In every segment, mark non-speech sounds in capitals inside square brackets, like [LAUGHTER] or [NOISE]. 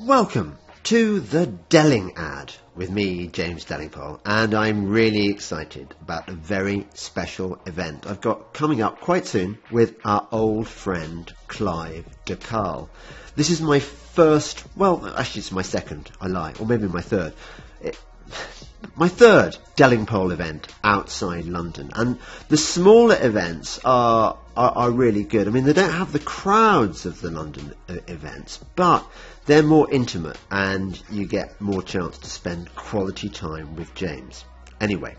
Welcome to the Delingpod with me, James Delingpole, and I'm really excited about a very special event I've got coming up quite soon with our old friend Clive de Carle. This is my first, well, actually it's my second, I lie, or maybe my third. It, my third Delingpole event outside London, and the smaller events are, are, are really good. I mean, they don't have the crowds of the London uh, events, but they're more intimate, and you get more chance to spend quality time with James. Anyway,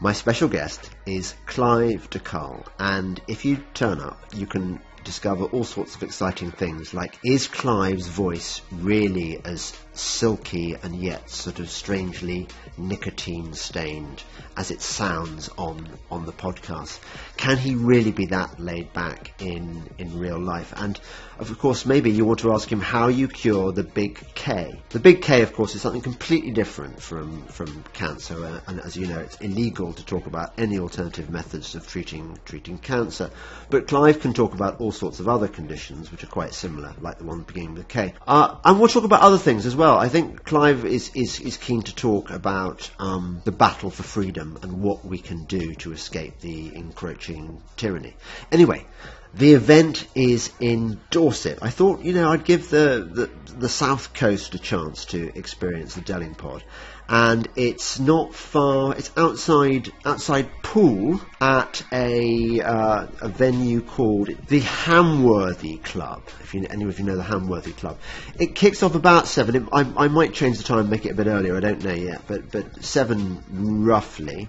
my special guest is Clive de Carle, and if you turn up, you can discover all sorts of exciting things like is Clive's voice really as silky and yet sort of strangely nicotine stained as it sounds on on the podcast. Can he really be that laid back in in real life? And of course maybe you want to ask him how you cure the big K. The big K of course is something completely different from from cancer. Uh, and as you know it's illegal to talk about any alternative methods of treating treating cancer. But Clive can talk about all sorts of other conditions which are quite similar like the one beginning with K. Uh, and we'll talk about other things as well well. I think Clive is, is, is keen to talk about um, the battle for freedom and what we can do to escape the encroaching tyranny. Anyway, the event is in Dorset. I thought, you know, I'd give the, the, the South Coast a chance to experience the Delingpod and it's not far. It's outside outside Poole at a uh, a venue called the Hamworthy Club. If you any of you know the Hamworthy Club, it kicks off about seven. It, I, I might change the time, and make it a bit earlier. I don't know yet, but but seven roughly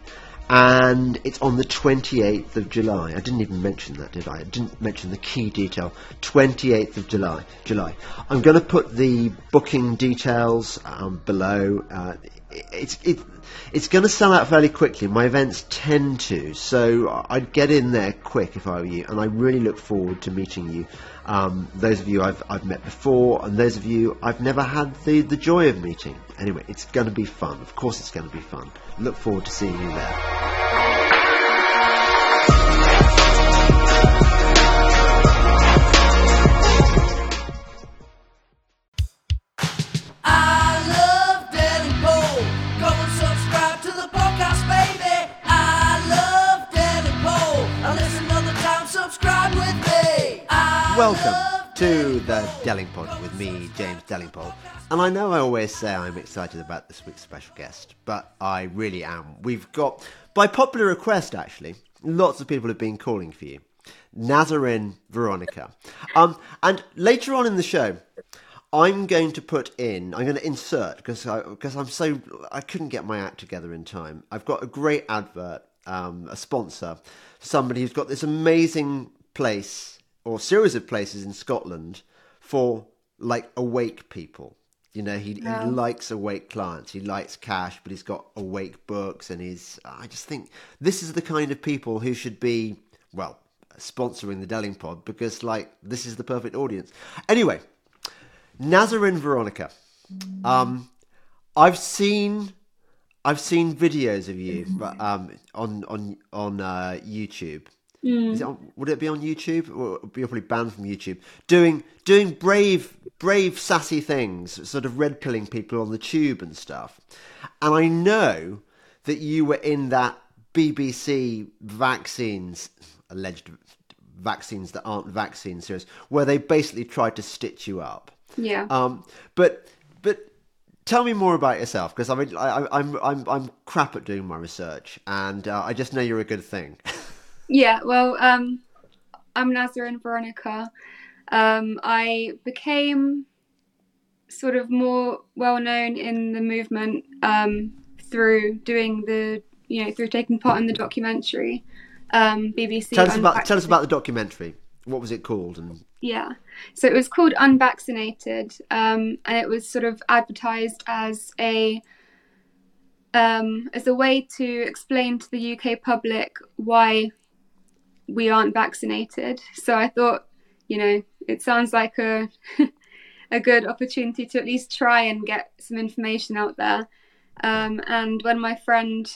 and it's on the 28th of July. I didn't even mention that, did I? I didn't mention the key detail. 28th of July. July. I'm going to put the booking details um, below. Uh, it's it, it's going to sell out fairly quickly. My events tend to, so I'd get in there quick if I were you. And I really look forward to meeting you. Um, those of you I've, I've met before, and those of you I've never had the, the joy of meeting. Anyway, it's going to be fun. Of course, it's going to be fun. Look forward to seeing you there. Welcome to the Delingpod with me, James Delingpole. And I know I always say I'm excited about this week's special guest, but I really am. We've got, by popular request actually, lots of people have been calling for you. Nazarin Veronica. Um, and later on in the show, I'm going to put in, I'm going to insert, because because I'm so, I couldn't get my act together in time. I've got a great advert, um, a sponsor, somebody who's got this amazing place or series of places in Scotland for like awake people. You know, he, he likes awake clients. He likes cash, but he's got awake books, and he's. I just think this is the kind of people who should be well sponsoring the Delingpod because like this is the perfect audience. Anyway, Nazarin Veronica. Um, I've seen I've seen videos of you um, on on on uh, YouTube, Mm. It on, would it be on YouTube? Or you're probably banned from YouTube. Doing doing brave brave sassy things, sort of red pilling people on the tube and stuff. And I know that you were in that BBC vaccines alleged vaccines that aren't vaccine series, where they basically tried to stitch you up. Yeah. Um. But but tell me more about yourself because I mean I, am I'm, I'm I'm crap at doing my research, and uh, I just know you're a good thing. [LAUGHS] Yeah, well, um, I'm Nazarin Veronica. Um, I became sort of more well known in the movement um, through doing the, you know, through taking part in the documentary. Um, BBC. Tell us about tell us about the documentary. What was it called? And yeah, so it was called Unvaccinated, um, and it was sort of advertised as a um, as a way to explain to the UK public why we aren't vaccinated. So I thought, you know, it sounds like a [LAUGHS] a good opportunity to at least try and get some information out there. Um, and when my friend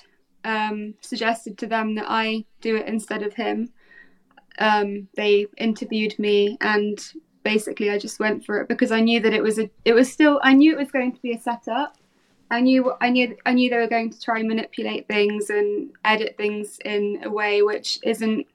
um, suggested to them that I do it instead of him, um, they interviewed me and basically I just went for it because I knew that it was a it was still I knew it was going to be a setup. I knew I knew I knew they were going to try and manipulate things and edit things in a way which isn't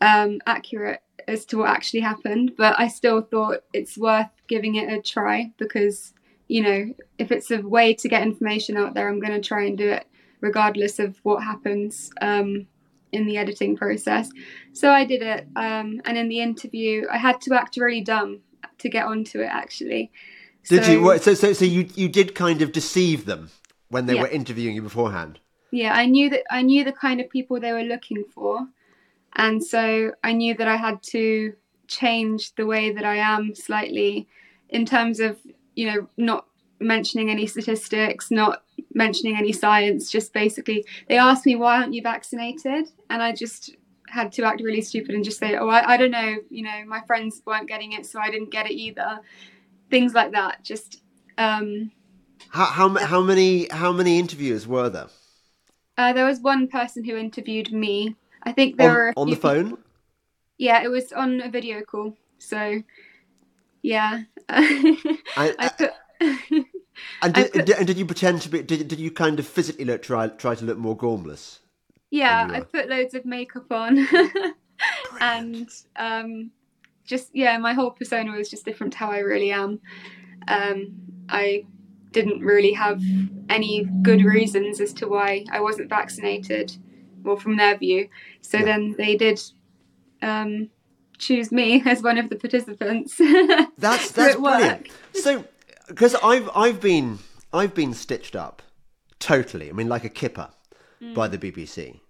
um, accurate as to what actually happened. But I still thought it's worth giving it a try because you know if it's a way to get information out there, I'm going to try and do it regardless of what happens. Um, in the editing process. So I did it, um, and in the interview, I had to act really dumb to get onto it. Actually, did so, you? So, so, so you you did kind of deceive them when they yeah. were interviewing you beforehand. Yeah, I knew that I knew the kind of people they were looking for, and so I knew that I had to change the way that I am slightly in terms of you know not mentioning any statistics, not mentioning any science, just basically they asked me why aren't you vaccinated, and I just had to act really stupid and just say, oh, I, I don't know, you know, my friends weren't getting it, so I didn't get it either. Things like that. Just um, how how how many how many interviews were there? Uh, there was one person who interviewed me. I think there on, were on the phone. People. Yeah, it was on a video call. So, yeah, [LAUGHS] I, I put. [LAUGHS] And did, put, and did you pretend to be? Did, did you kind of physically look, try try to look more gormless? Yeah, I put loads of makeup on, [LAUGHS] and um, just yeah, my whole persona was just different to how I really am. Um, I didn't really have any good reasons as to why I wasn't vaccinated, well, from their view. So yeah. then they did um, choose me [LAUGHS] as one of the participants. [LAUGHS] That's that's brilliant. So because I've I've been I've been stitched up totally. I mean, like a kipper mm. by the BBC.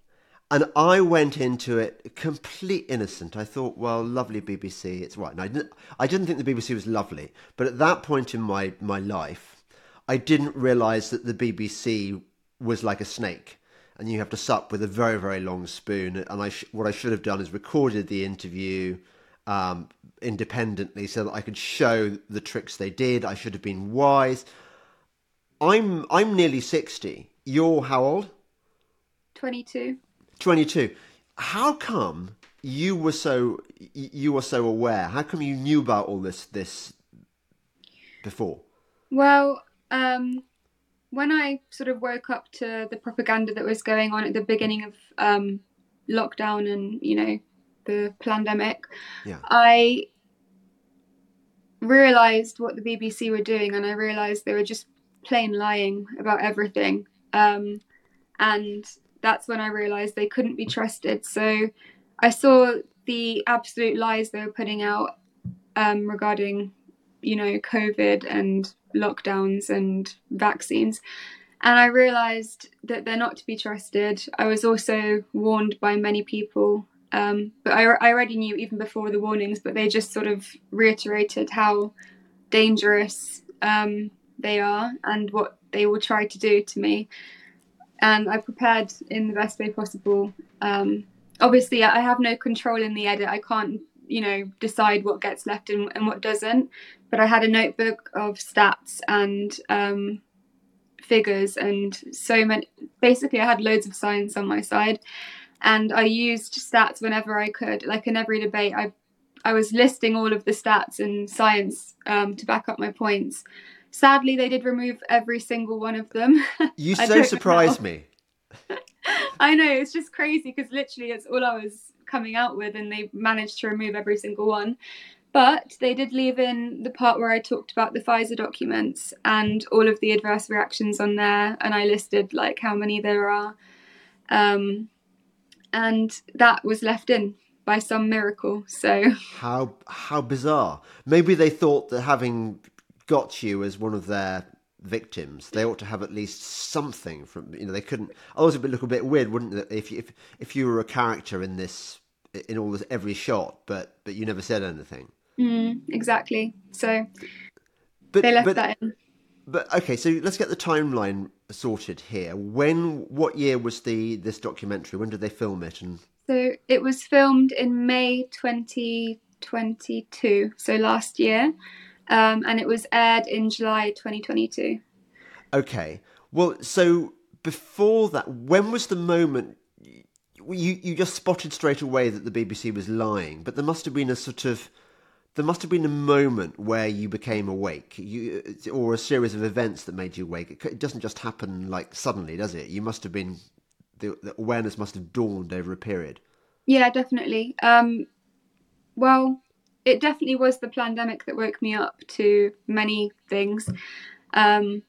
And I went into it complete innocent. I thought, well, lovely BBC, it's right. And I didn't, I didn't think the BBC was lovely, but at that point in my, my life, I didn't realise that the BBC was like a snake, and you have to sup with a very, very long spoon. And I, sh- what I should have done is recorded the interview, um, independently so that I could show the tricks they did. I should have been wise. I'm I'm nearly 60. You're how old? 22. 22. How come you were so you were so aware? How come you knew about all this this before? Well, um, when I sort of woke up to the propaganda that was going on at the beginning of um, lockdown and you know the pandemic, yeah. I realized what the BBC were doing, and I realized they were just plain lying about everything. Um, and that's when I realized they couldn't be trusted. So I saw the absolute lies they were putting out um, regarding, you know, COVID and lockdowns and vaccines. And I realized that they're not to be trusted. I was also warned by many people um, but I, I already knew even before the warnings, but they just sort of reiterated how dangerous um, they are and what they will try to do to me. And I prepared in the best way possible. Um, obviously, I have no control in the edit. I can't, you know, decide what gets left and, and what doesn't. But I had a notebook of stats and um, figures and so many. Basically, I had loads of science on my side and I used stats whenever I could. Like in every debate, I I was listing all of the stats and science um, to back up my points. Sadly, they did remove every single one of them. [LAUGHS] You so surprised me. [LAUGHS] I know it's just crazy because literally it's all I was coming out with, and they managed to remove every single one. But they did leave in the part where I talked about the Pfizer documents and all of the adverse reactions on there, and I listed like how many there are. Um, and that was left in by some miracle. So how how bizarre. Maybe they thought that having got you as one of their victims, they ought to have at least something from you know they couldn't. Otherwise, it'd be a bit weird, wouldn't it? If if if you were a character in this in all this every shot, but but you never said anything. Mm, exactly. So but, they left but, that in. But okay, so let's get the timeline sorted here. When, what year was the this documentary? When did they film it? And so it was filmed in May 2022, so last year, um, and it was aired in July 2022. Okay, well, so before that, when was the moment? You you just spotted straight away that the BBC was lying, but there must have been a sort of there must have been a moment where you became awake, you, or a series of events that made you awake. It doesn't just happen like suddenly, does it? You must have been the, the awareness must have dawned over a period. Yeah, definitely. Um, well, it definitely was the pandemic that woke me up to many things, um,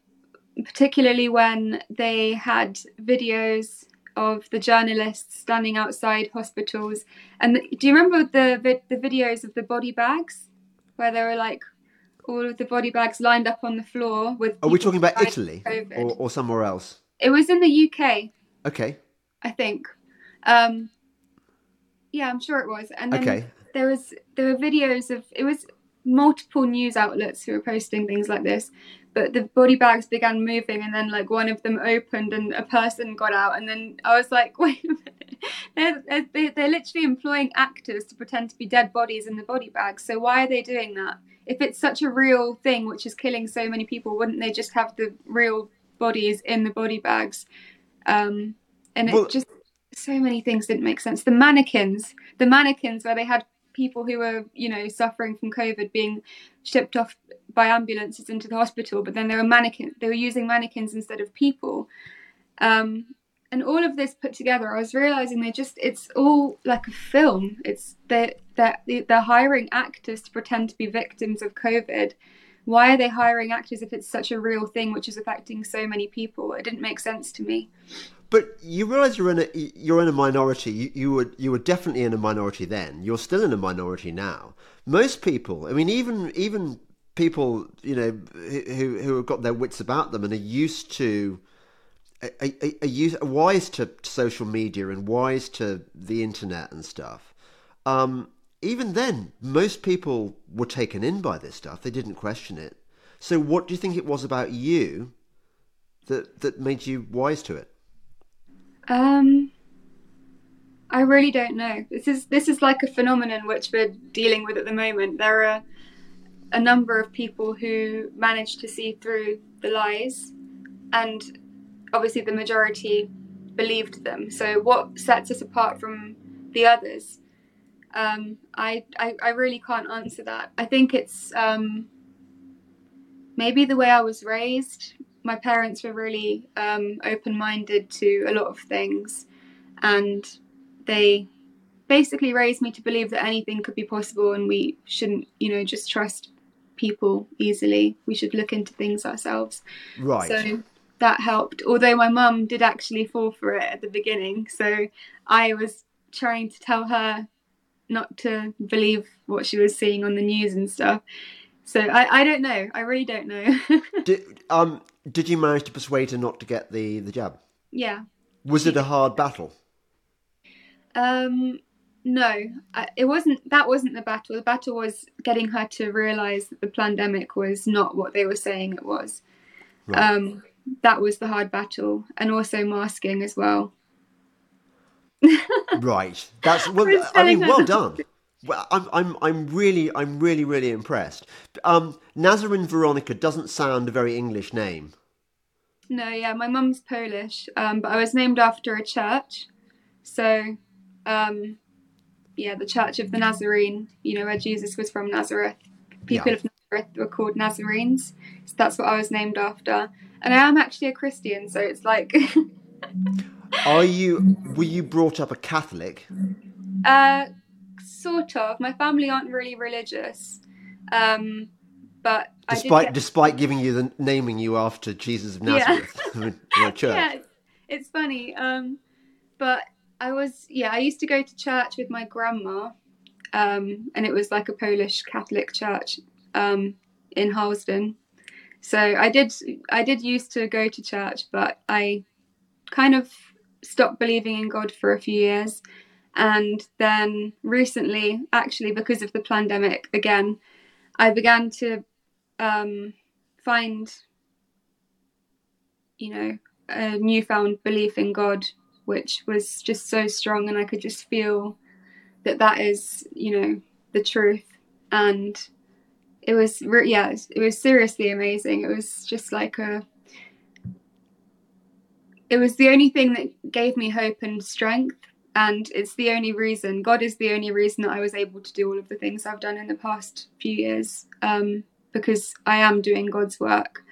particularly when they had videos of the journalists standing outside hospitals. And the, do you remember the the videos of the body bags, where there were like all of the body bags lined up on the floor with? Are we talking about Italy or, or somewhere else? It was in the UK. Okay. I think. Um, yeah, I'm sure it was. And then okay. there was there were videos of it was multiple news outlets who were posting things like this but the body bags began moving and then like one of them opened and a person got out and then i was like [LAUGHS] wait they're, they're, they're literally employing actors to pretend to be dead bodies in the body bags. So why are they doing that? If it's such a real thing which is killing so many people wouldn't they just have the real bodies in the body bags? Um, and it well, just so many things didn't make sense. The mannequins the mannequins where they had people who were, you know, suffering from COVID being shipped off by ambulances into the hospital, but then they were mannequins. They were using mannequins instead of people. Um, and all of this put together, I was realizing they just it's all like a film. It's they're, they're, they're hiring actors to pretend to be victims of COVID. Why are they hiring actors if it's such a real thing which is affecting so many people? It didn't make sense to me. But you realise you're in a you're in a minority. You, you were you were definitely in a minority then. You're still in a minority now. Most people, I mean, even even people, you know, who who have got their wits about them and are used to. Are, are wise to social media and wise to the internet and stuff. Um, even then, most people were taken in by this stuff. They didn't question it. So, what do you think it was about you that that made you wise to it? Um, I really don't know. This is this is like a phenomenon which we're dealing with at the moment. There are a number of people who managed to see through the lies, and obviously the majority believed them. So what sets us apart from the others? Um, I, I, I really can't answer that. I think it's um, maybe the way I was raised my parents were really um, open minded to a lot of things, and they basically raised me to believe that anything could be possible and we shouldn't, you know, just trust people easily. We should look into things ourselves. Right. So that helped. Although my mum did actually fall for it at the beginning, so I was trying to tell her not to believe what she was seeing on the news and stuff. So I, I don't know. I really don't know. [LAUGHS] did, um, did you manage to persuade her not to get the, the jab? Yeah. Was it a hard battle? Um, no, I, it wasn't. That wasn't the battle. The battle was getting her to realise that the pandemic was not what they were saying it was. Right. Um, that was the hard battle, and also masking as well. [LAUGHS] right. That's well. I mean, well done. Well, I'm, I'm, I'm really, I'm really, really impressed. Um, Nazarin Veronica doesn't sound a very English name. No, yeah, my mum's Polish, um, but I was named after a church. So, um, yeah, the Church of the Nazarene, you know, where Jesus was from Nazareth. People yeah. of Nazareth were called Nazarenes. So that's what I was named after. And I am actually a Christian, so it's like. [LAUGHS] Are you, were you brought up a Catholic? Uh, sort of. My family aren't really religious, um, but despite get... despite giving you the naming you after Jesus of Nazareth, [LAUGHS] [LAUGHS] yeah. church. Yeah, it's funny. Um, but I was yeah, I used to go to church with my grandma, um, and it was like a Polish Catholic church um, in Harlesden. So I did I did used to go to church, but I kind of stopped believing in God for a few years and then recently, actually, because of the pandemic, again, I began to um, find, you know, a newfound belief in God, which was just so strong, and I could just feel that that is, you know, the truth. And it was, re- yeah, it was seriously amazing. It was just like a, it was the only thing that gave me hope and strength and it's the only reason god is the only reason that i was able to do all of the things i've done in the past few years um, because i am doing god's work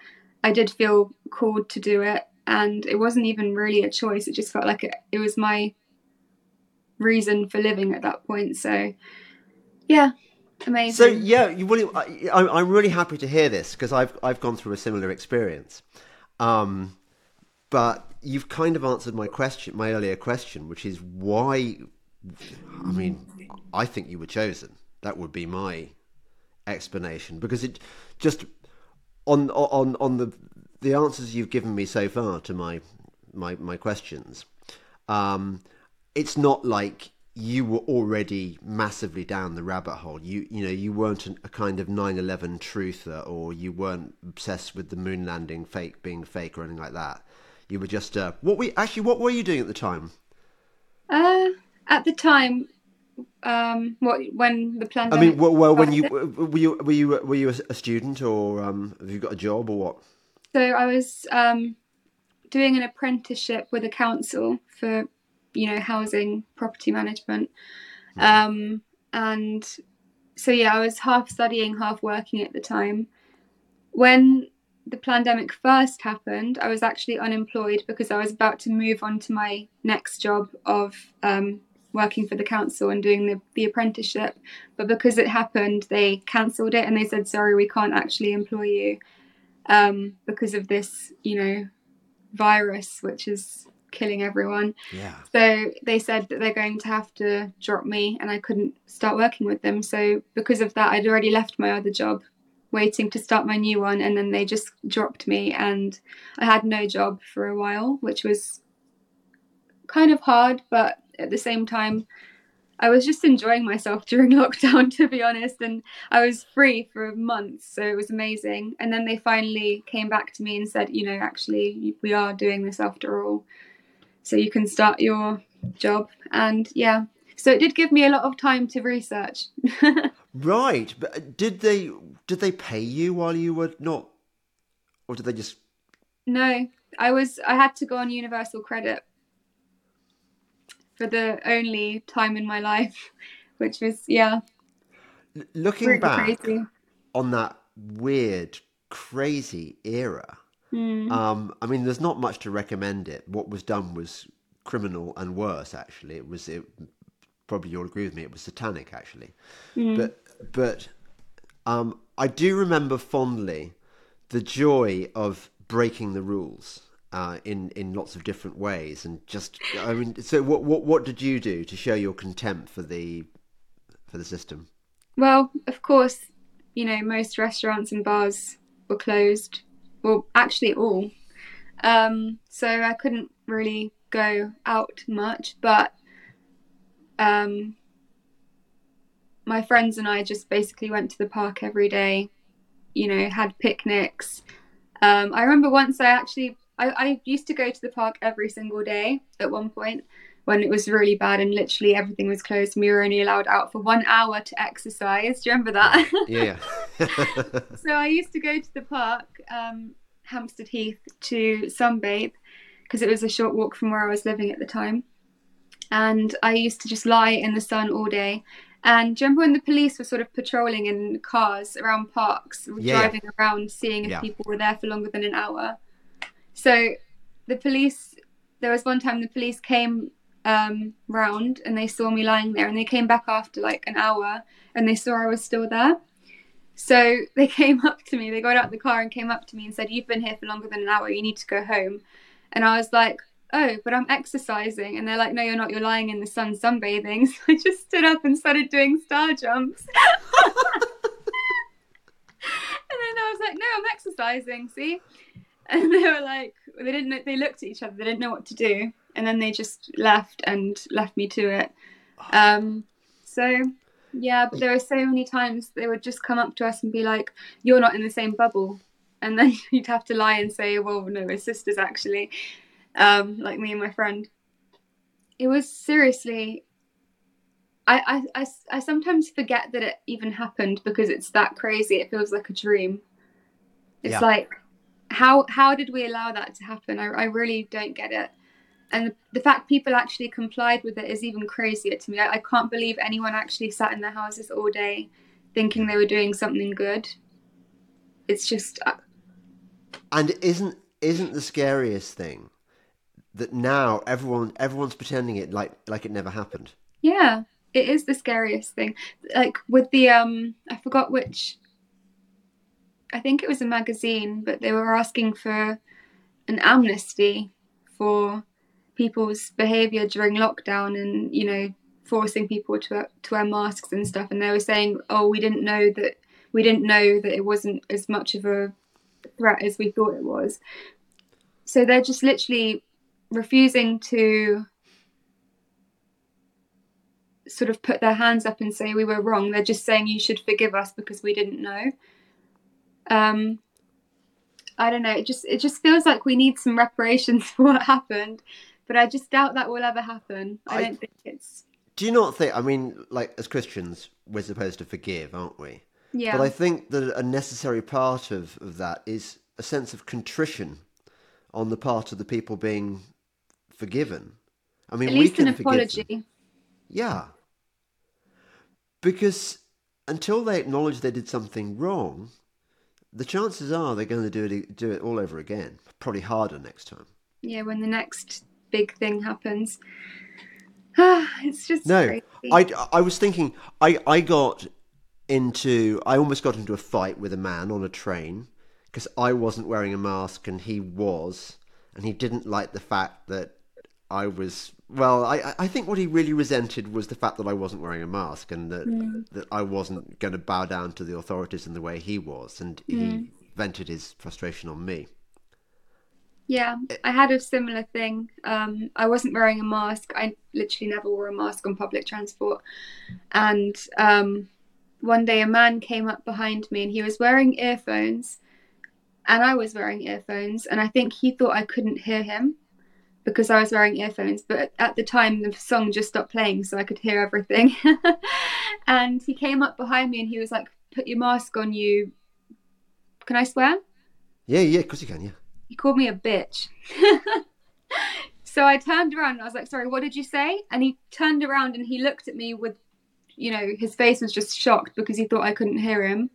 i did feel called to do it and it wasn't even really a choice it just felt like it, it was my reason for living at that point so yeah amazing so yeah you really I, i'm really happy to hear this because i've i've gone through a similar experience um, but you've kind of answered my question, my earlier question, which is why. I mean, I think you were chosen. That would be my explanation because it just on on on the the answers you've given me so far to my my my questions. Um, it's not like you were already massively down the rabbit hole. You you know you weren't a kind of 9/11 truther, or you weren't obsessed with the moon landing fake being fake or anything like that. You were just uh, what we actually what were you doing at the time? Uh, at the time, um, what when the pandemic? I mean, well, well when you were you were you were you a student or um, have you got a job or what? So I was um, doing an apprenticeship with a council for you know housing property management, um, and so yeah, I was half studying, half working at the time. When the pandemic first happened, I was actually unemployed because I was about to move on to my next job of um, working for the council and doing the, the apprenticeship. But because it happened, they cancelled it and they said, sorry, we can't actually employ you um, because of this, you know, virus, which is killing everyone. Yeah. So they said that they're going to have to drop me and I couldn't start working with them. So because of that, I'd already left my other job waiting to start my new one and then they just dropped me and I had no job for a while, which was kind of hard, but at the same time I was just enjoying myself [LAUGHS] during lockdown to be honest and I was free for months so it was amazing and then they finally came back to me and said you know actually we are doing this after all so you can start your job and yeah so it did give me a lot of time to research [LAUGHS] right but uh, did they did they pay you while you were not, or did they just? No, I was. I had to go on universal credit for the only time in my life, [LAUGHS] which was yeah. Looking really back crazy. on that weird, crazy era, mm. um, I mean, there's not much to recommend it. What was done was criminal and worse. Actually, it was. It, probably you'll agree with me. It was satanic, actually. Mm. But but um, I do remember fondly the joy of breaking the rules uh, in in lots of different ways, and just I mean, so what what what did you do to show your contempt for the for the system? Well, of course, you know most restaurants and bars were closed. Well, actually, all. Um, so I couldn't really go out much, but um, my friends and I just basically went to the park every day, you know, had picnics. Um, I remember once I actually, I, I used to go to the park every single day at one point when it was really bad and literally everything was closed and we were only allowed out for one hour to exercise. Do you remember that? Yeah. [LAUGHS] so I used to go to the park, um, Hampstead Heath, to sunbathe because it was a short walk from where I was living at the time. And I used to just lie in the sun all day and do you remember when the police were sort of patrolling in cars around parks, yeah. driving around, seeing if yeah. people were there for longer than an hour? So the police, there was one time the police came um, round and they saw me lying there, and they came back after like an hour and they saw I was still there. So [LAUGHS] they came up to me, they got out the car and came up to me and said, You've been here for longer than an hour, you need to go home. And I was like, oh, but I'm exercising. And they're like, no, you're not. You're lying in the sun sunbathing. [LAUGHS] So I just stood up and started doing star jumps. [LAUGHS] and then I was like, no, I'm exercising. See? [LAUGHS] And they were like, they didn't. Know, they looked at each other. They didn't know what to do. And then they just left and left me to it. [SIGHS] Um, so yeah, but there were so many times they would just come up to us and be like, "You're not in the same bubble," and then [LAUGHS] you'd have to lie and say, "Well, no, we're sisters actually." um, like me and my friend. It was seriously. I, I, I, I sometimes forget that it even happened because it's that crazy. It feels like a dream. It's yeah. like, how how did we allow that to happen? I, I really don't get it. and the fact people actually complied with it is even crazier to me. I, I can't believe anyone actually sat in their houses all day thinking they were doing something good. It's just. Uh, and isn't isn't the scariest thing that now everyone everyone's pretending it like like it never happened. Yeah, it is the scariest thing. Like with the um, I forgot which. I think it was a magazine, but they were asking for an amnesty for people's behavior during lockdown and you know forcing people to to wear masks and stuff. And they were saying oh we didn't know that we didn't know that it wasn't as much of a threat as we thought it was. So they're just literally refusing to sort of put their hands up and say we were wrong. They're just saying you should forgive us because we didn't know um i don't know it just it just feels like we need some reparations [LAUGHS] for what happened but I just doubt that will ever happen. I, I don't think it's. Do you not think? I mean, like as Christians, we're supposed to forgive, aren't we? Yeah. But I think that a necessary part of, of that is a sense of contrition on the part of the people being forgiven. I mean, At least an apology. Yeah. Because until they acknowledge they did something wrong, the chances are they're going to do it do it all over again. Probably harder next time. Yeah, when the next big thing happens. [SIGHS] it's just no. Crazy. I I was thinking I I got into I almost got into a fight with a man on a train because I wasn't wearing a mask and he was, and he didn't like the fact that I was. Well, I I think what he really resented was the fact that I wasn't wearing a mask and that mm. that I wasn't going to bow down to the authorities in the way he was, and mm. he vented his frustration on me. Yeah, I had a similar thing. Um, I wasn't wearing a mask. I literally never wore a mask on public transport. And um, one day a man came up behind me and he was wearing earphones and I was wearing earphones. And I think he thought I couldn't hear him because I was wearing earphones. But at the time, the song just stopped playing so I could hear everything. [LAUGHS] and he came up behind me and he was like, Put your mask on, you. Can I swear? Yeah, yeah, of course you can, yeah he called me a bitch. [LAUGHS] so I turned around and I was like, sorry, what did you say? And he turned around and he looked at me with, you know, his face was just shocked because he thought I couldn't hear him.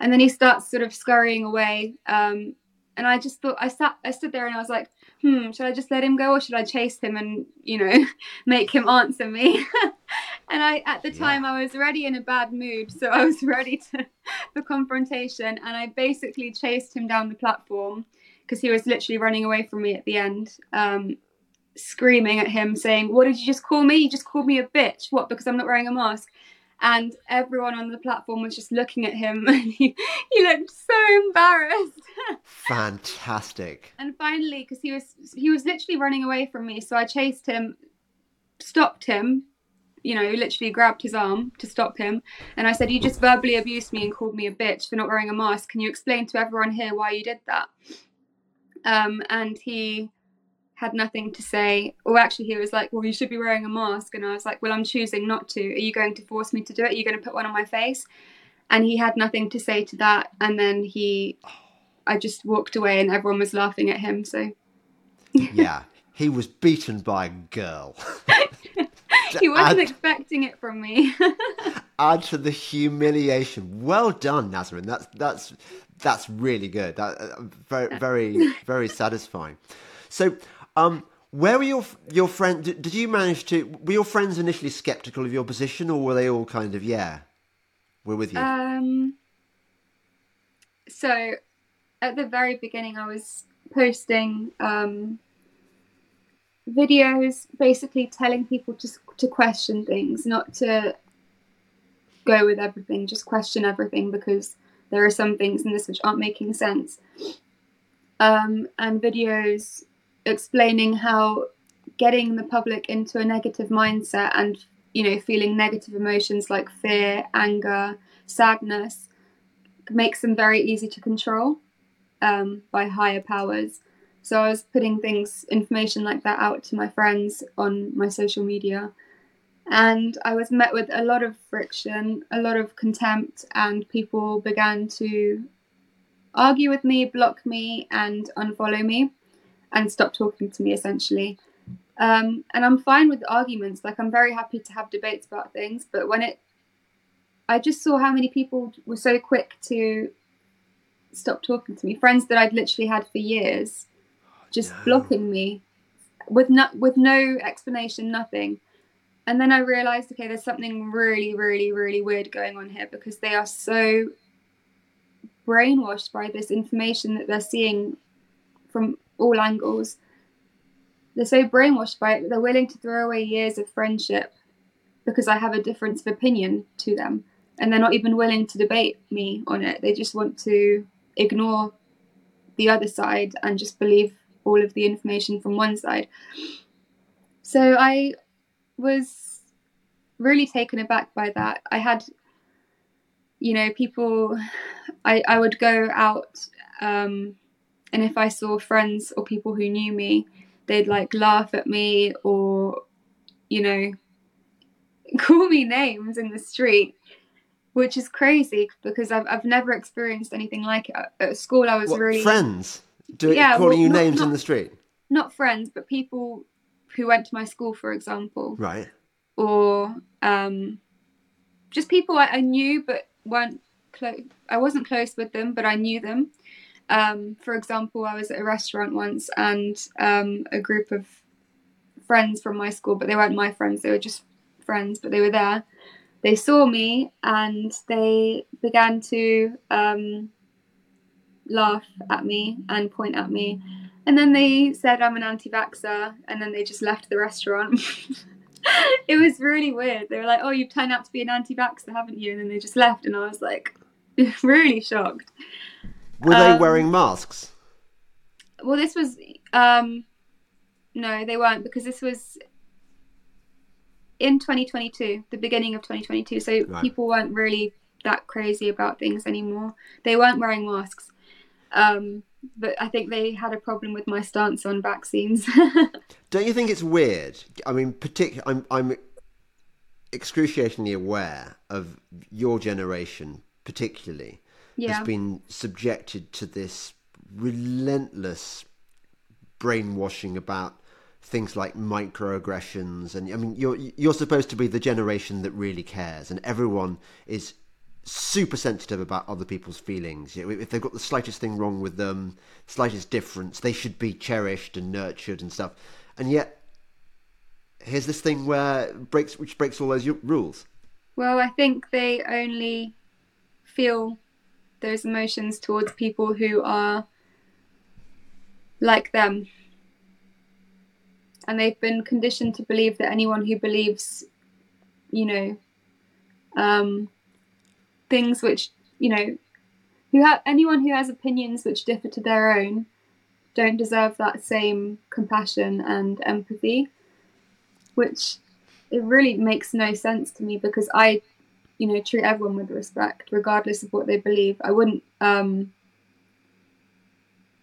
And then he starts sort of scurrying away. Um, and I just thought, I sat, I stood there and I was like, hmm, should I just let him go or should I chase him and, you know, [LAUGHS] make him answer me? [LAUGHS] and I, at the time, yeah. I was already in a bad mood. So I was [LAUGHS] ready to, for confrontation. And I basically chased him down the platform because he was literally running away from me at the end, um, screaming at him, saying, What did you just call me? You just called me a bitch. What? Because I'm not wearing a mask. And everyone on the platform was just looking at him [LAUGHS] and he, he looked so embarrassed. [LAUGHS] Fantastic. and finally, because he was he was literally running away from me, so I chased him, stopped him, you know, literally grabbed his arm to stop him. And I said, You just verbally abused me and called me a bitch for not wearing a mask. Can you explain to everyone here why you did that? Um, and he had nothing to say. Or actually, he was like, Well, you should be wearing a mask. And I was like, Well, I'm choosing not to. Are you going to force me to do it? Are you going to put one on my face? And he had nothing to say to that. And then he, I just walked away and everyone was laughing at him. So. [LAUGHS] yeah, he was beaten by a girl. [LAUGHS] he wasn't add, expecting it from me. [LAUGHS] add to the humiliation. Well done, Nazarin. That's that's that's really good. That, uh, very, very, very satisfying. So, um, where were your your friends? Did, did, you manage to? Were your friends initially skeptical of your position, or were they all kind of yeah, we're with you? Um. So, at the very beginning, I was posting um, videos, basically telling people to to question things, not to go with everything, just question everything because there are some things in this which aren't making sense. Um, and videos explaining how getting the public into a negative mindset and you know feeling negative emotions like fear anger sadness makes them very easy to control um, by higher powers. So i was putting things information like that out to my friends on my social media. And I was met with a lot of friction, a lot of contempt, and people began to argue with me, block me, and unfollow me, and stop talking to me essentially. Um, and I'm fine with arguments. Like I'm very happy to have debates about things, but when it, I just saw how many people were so quick to stop talking to me. Friends that I'd literally had for years, just no. blocking me with no with no explanation, nothing. And then I realized, okay, there's something really, really, really weird going on here because they are so brainwashed by this information that they're seeing from all angles. They're so brainwashed by it that they're willing to throw away years of friendship because I have a difference of opinion to them. And they're not even willing to debate me on it. They just want to ignore the other side and just believe all of the information from one side. So I was really taken aback by that. I had, you know, people, I, I would go out, um, and if I saw friends or people who knew me, they'd like laugh at me or, you know, [LAUGHS] call me names in the street which is crazy because I've, I've never experienced anything like it. At school, I was what, really friends yeah, calling well, you not, names not, in the street. Not friends, but people who went to my school, for example. Right. Or um, just people I, I knew but weren't close. I wasn't close with them, but I knew them. Um, for example, I was at a restaurant once, and um, a group of friends from my school, but they weren't my friends. They were just friends, but they were there they saw me and they began to um, laugh at me and point at me. And then they said I'm an anti vaxxer, and then they just left the restaurant. [LAUGHS] it was really weird. They were like, Oh, you've turned out to be an anti vaxxer, haven't you? And then they just left, and I was like, [LAUGHS] really shocked. Were they um, wearing masks? Well, this was. Um, no, they weren't because this was in 2022, the beginning of 2022. So right. people weren't really that crazy about things anymore. They weren't wearing masks. Um, but I think they had a problem with my stance on vaccines. [LAUGHS] Don't you think it's weird? I mean, particularly, I'm, I'm excruciatingly aware of your generation, particularly, yeah. has been subjected to this relentless brainwashing about things like microaggressions and I mean you're you're supposed to be the generation that really cares and everyone is super sensitive about other people's feelings. You know, if they've got the slightest thing wrong with them, slightest difference, they should be cherished and nurtured and stuff. And yet here's this thing where breaks which breaks all those rules. Well, I think they only feel those emotions towards people who are like them. And they've been conditioned to believe that anyone who believes, you know, um, things which you know, who have anyone who has opinions which differ to their own, don't deserve that same compassion and empathy, which it really makes no sense to me because I, you know, treat everyone with respect regardless of what they believe. I wouldn't, um,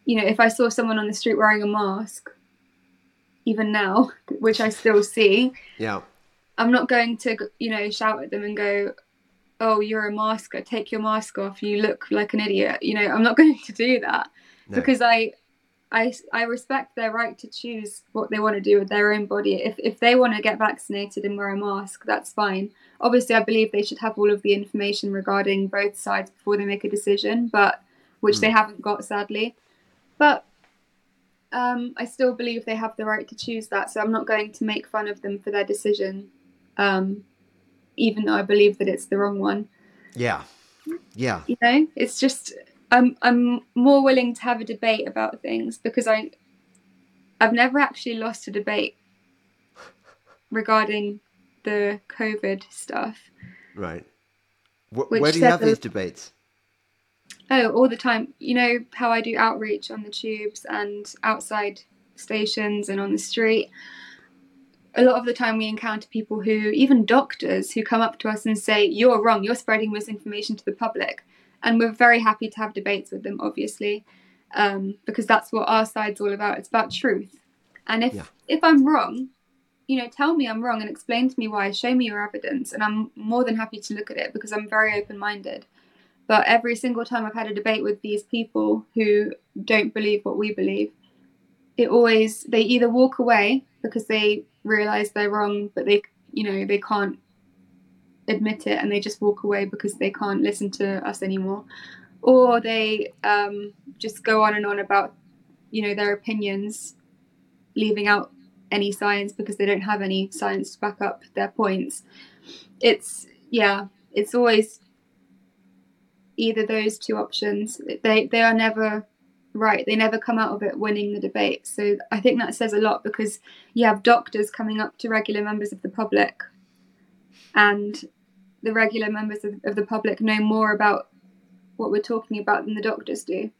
you know, if I saw someone on the street wearing a mask even now, [LAUGHS] which I still see. Yeah. I'm not going to, you know, shout at them and go, "Oh, you're a masker. Take your mask off. You look like an idiot." You know, I'm not [LAUGHS] going to do that no. because I, I, I respect their right to choose what they want to do with their own body. If if they want to get vaccinated and wear a mask, that's fine. Obviously, I believe they should have all of the information regarding both sides before they make a decision, but which mm. they haven't got sadly. But um, I still believe they have the right to choose that. So I'm not going to make fun of them for their decision, um, even though I believe that it's the wrong one. Yeah, yeah. You know, it's just I'm I'm more willing to have a debate about things because I I've never actually lost a debate regarding the COVID stuff. Right. where do you have these debates? Oh, all the time. You know how I do outreach on the tubes and outside stations and on the street. A lot of the time, we encounter people who, even doctors, who come up to us and say, You're wrong, you're spreading misinformation to the public. And we're very happy to have debates with them, obviously, um, because that's what our side's all about. It's about truth. And if, yeah. if I'm wrong, you know, tell me I'm wrong and explain to me why, show me your evidence. And I'm more than happy to look at it because I'm very open minded. But every single time I've had a debate with these people who don't believe what we believe, it always they either walk away because they realize they're wrong, but they you know they can't admit it and they just walk away because they can't listen to us anymore, or they um, just go on and on about you know their opinions, leaving out any science because they don't have any science to back up their points. It's yeah, it's always either those two options. They they are never right. They never come out of it winning the debate. So I think that says a lot because you have doctors coming up to regular members of the public, and the regular members of, of the public know more about what we're talking about than the doctors do.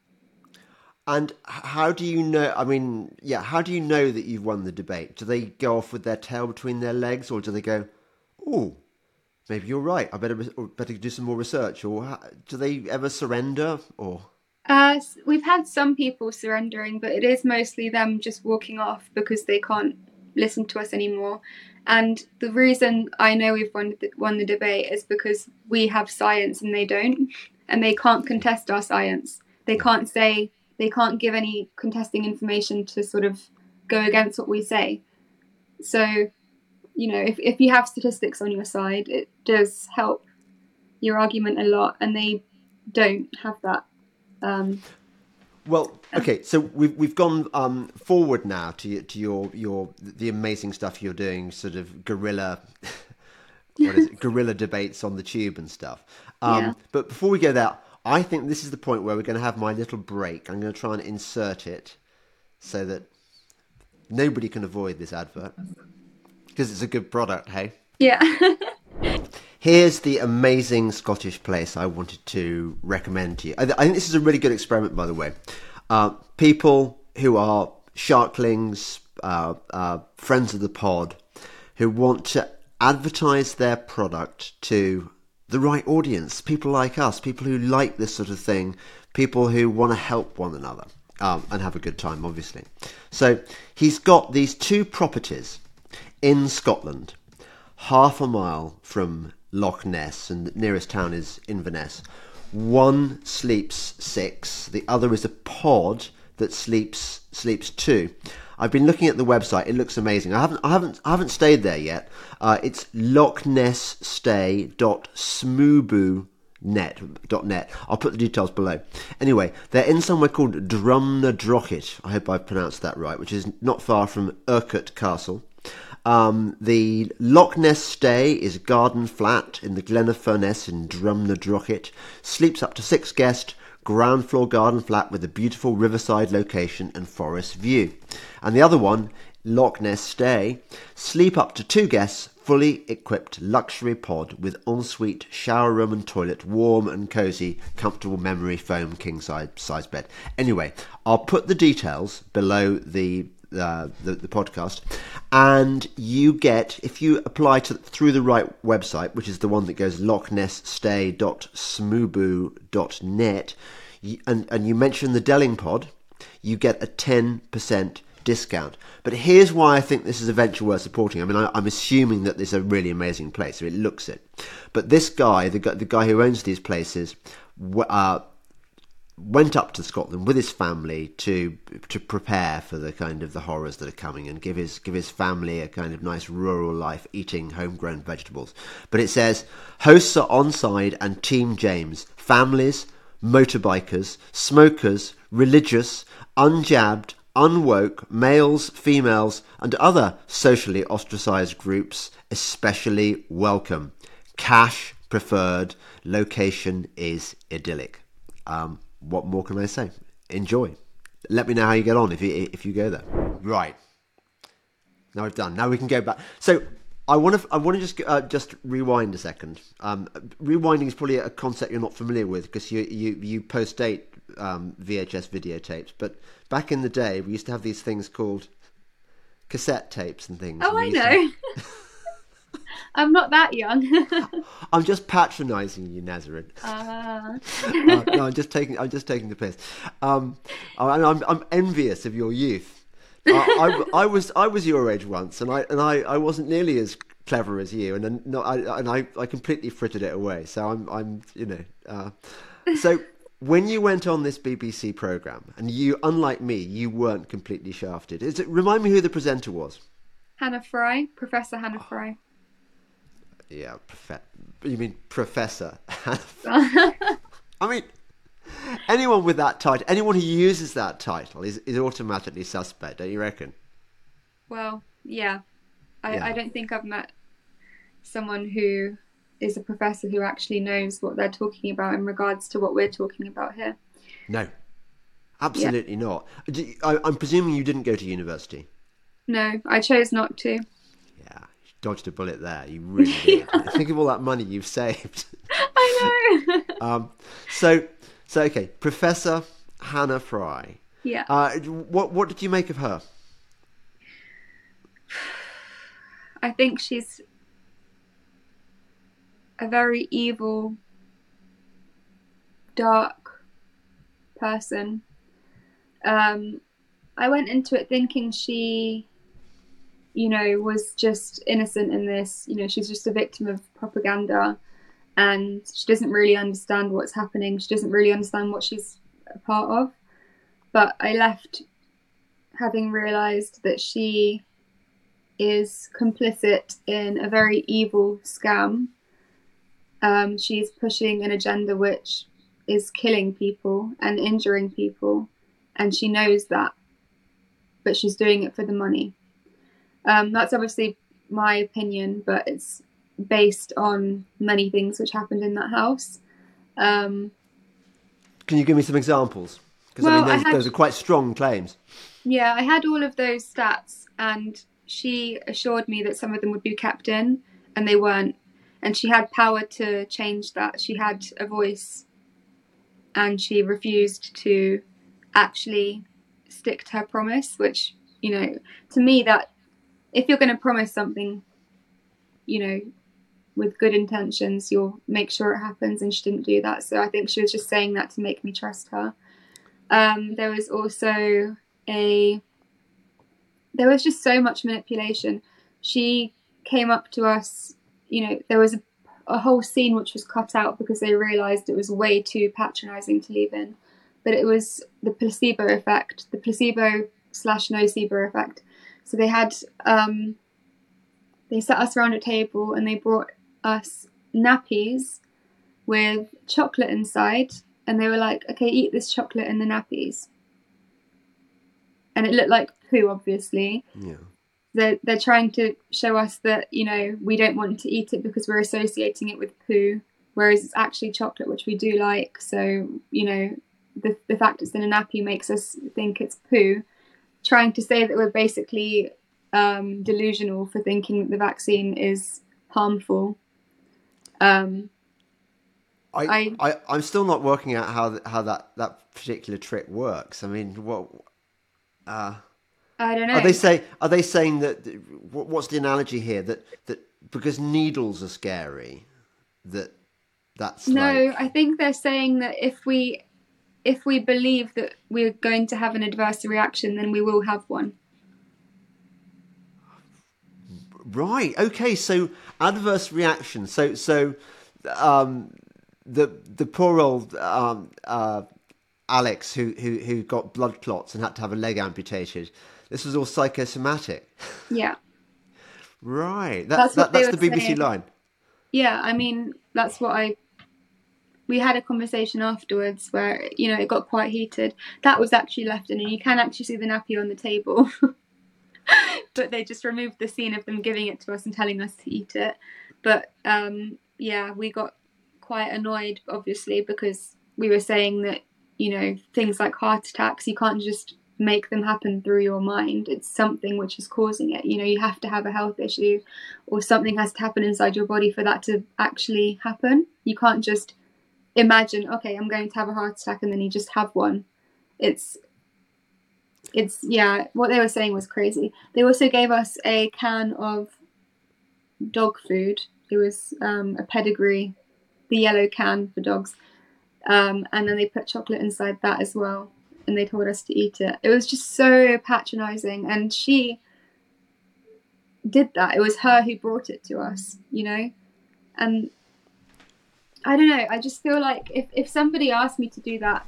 And how do you know? I mean, yeah, how do you know that you've won the debate? Do they go off with their tail between their legs, or do they go, "Oh, maybe you're right. I better better do some more research"? Or do they ever surrender? Or uh, we've had some people surrendering, but it is mostly them just walking off because they can't listen to us anymore. And the reason I know we've won the, won the debate is because we have science and they don't, and they can't contest our science. They can't say they can't give any contesting information to sort of go against what we say. So, you know, if, if you have statistics on your side, it does help your argument a lot, and they don't have that. Um, well, okay, so we've we've gone um, forward now to to your your the amazing stuff you're doing, sort of guerrilla, [LAUGHS] what is it, guerrilla debates on the tube and stuff. Um, yeah. But before we go there, I think this is the point where we're going to have my little break. I'm going to try and insert it so that nobody can avoid this advert because it's a good product, hey? Yeah. [LAUGHS] Here's the amazing Scottish place I wanted to recommend to you. I, I think this is a really good experiment, by the way. Uh, people who are sharklings, uh, uh, friends of the pod, who want to advertise their product to the right audience, people like us, people who like this sort of thing, people who want to help one another um, and have a good time, obviously. So he's got these two properties in Scotland, half a mile from Loch Ness, and the nearest town is Inverness. One sleeps six, the other is a pod that sleeps sleeps two. I've been looking at the website. It looks amazing. I haven't, I haven't, I haven't stayed there yet. Uh, it's lochnessstay.smoobu.net. I'll put the details below. Anyway, they're in somewhere called Drumnadrochit. I hope I've pronounced that right, which is not far from Urquhart Castle. Um, the Loch Ness stay is garden flat in the Glen of Furness in Drumnadrochit. Sleeps up to six guests ground floor garden flat with a beautiful riverside location and forest view. And the other one, Loch Ness Stay, sleep up to two guests, fully equipped luxury pod with ensuite shower room and toilet, warm and cozy, comfortable memory foam king size, size bed. Anyway, I'll put the details below the uh, the, the podcast, and you get if you apply to through the right website, which is the one that goes lochnessstay.smoobu.net, and and you mention the Delingpod, you get a ten percent discount. But here's why I think this is a venture worth supporting. I mean, I, am assuming that this is a really amazing place, so it looks it. But this guy, the guy, the guy who owns these places, uh, went up to Scotland with his family to to prepare for the kind of the horrors that are coming and give his give his family a kind of nice rural life eating homegrown vegetables. But it says hosts are on side and Team James, families, motorbikers, smokers, religious, unjabbed, unwoke, males, females, and other socially ostracized groups especially welcome. Cash preferred, location is idyllic. Um, what more can I say? Enjoy. Let me know how you get on if you if you go there. Right. Now we've done. Now we can go back. So I want to I want to just uh, just rewind a second. Um, rewinding is probably a concept you're not familiar with because you you you post date um, VHS videotapes. But back in the day, we used to have these things called cassette tapes and things. Oh, and I know. To... [LAUGHS] I'm not that young. [LAUGHS] I'm just patronising you, Nazarin. Uh... [LAUGHS] uh, no, I'm just taking. I'm just taking the piss. Um, I'm, I'm, I'm envious of your youth. I, I, I, was I was your age once, and I and I, I wasn't nearly as clever as you, and no, I and I, I completely frittered it away. So I'm I'm you know, uh, so when you went on this BBC program, and you, unlike me, you weren't completely shafted. Is it? Remind me who the presenter was. Hannah Fry, Professor Hannah oh. Fry. Yeah, prof- you mean Professor? [LAUGHS] I mean, anyone with that title, anyone who uses that title is, is automatically suspect, don't you reckon? Well, yeah. I, yeah. I don't think I've met someone who is a professor who actually knows what they're talking about in regards to what we're talking about here. No, absolutely yeah. not. I, I'm presuming you didn't go to university. No, I chose not to. Dodged a bullet there. You really did. [LAUGHS] Think of all that money you've saved. I know. [LAUGHS] um, so, so okay, Professor Hannah Fry. Yeah. Uh, what what did you make of her? [SIGHS] I think she's a very evil, dark person. Um, I went into it thinking she, you know, was just innocent in this. You know, she's just a victim of propaganda and she doesn't really understand what's happening. She doesn't really understand what she's a part of. But I left having realized that she is complicit in a very evil scam um, she's pushing an agenda which is killing people and injuring people, and she knows that, but she's doing it for the money. Um, that's obviously my opinion, but it's based on many things which happened in that house. Um, Can you give me some examples? Because well, I mean, those, had, those are quite strong claims. Yeah, I had all of those stats, and she assured me that some of them would be kept in, and they weren't and she had power to change that. She had a voice, and she refused to actually stick to her promise. Which you know, to me, that if you're going to promise something, you know, with good intentions, you'll make sure it happens. And she didn't do that. So I think she was just saying that to make me trust her. Um, there was also a there was just so much manipulation. She came up to us you know, there was a, a whole scene which was cut out because they realised it was way too patronising to leave in. But it was the placebo effect, the placebo slash nocebo effect. So they had, um, they sat us around a table and they brought us nappies with chocolate inside, and they were like, "Okay, eat this chocolate in the nappies." And it looked like poo, obviously. Yeah they're, they're trying to show us that you know we don't want to eat it because we're associating it with poo whereas it's actually chocolate which we do like so you know the, the fact it's in a nappy makes us think it's poo trying to say that we're basically um, delusional for thinking that the vaccine is harmful um, I, I, I am still not working out how how that that particular trick works. I mean, what? Uh, I don't know. Are they say are they saying that what's the analogy here that that because needles are scary that that's No, like... I think they're saying that if we if we believe that we're going to have an adverse reaction then we will have one. Right. Okay, so adverse reaction. So so um the the poor old um uh Alex who, who who got blood clots and had to have a leg amputated this was all psychosomatic. Yeah. [LAUGHS] right. That, that's that, that's the BBC saying. line. Yeah, I mean that's what I. We had a conversation afterwards where you know it got quite heated. That was actually left in, and you can actually see the nappy on the table. [LAUGHS] but they just removed the scene of them giving it to us and telling us to eat it. But um, yeah, we got quite annoyed, obviously, because we were saying that you know things like heart attacks you can't just make them happen through your mind. It's something which is causing it. You know, you have to have a health issue or something has to happen inside your body for that to actually happen. You can't just imagine, okay, I'm going to have a heart attack and then you just have one. It's it's yeah, what they were saying was crazy. They also gave us a can of dog food. It was um, a pedigree, the yellow can for dogs. Um, and then they put chocolate inside that as well and they told us to eat it. It was just so patronizing. And she did that. It was her who brought it to us, you know? And I don't know. I just feel like if, if somebody asked me to do that,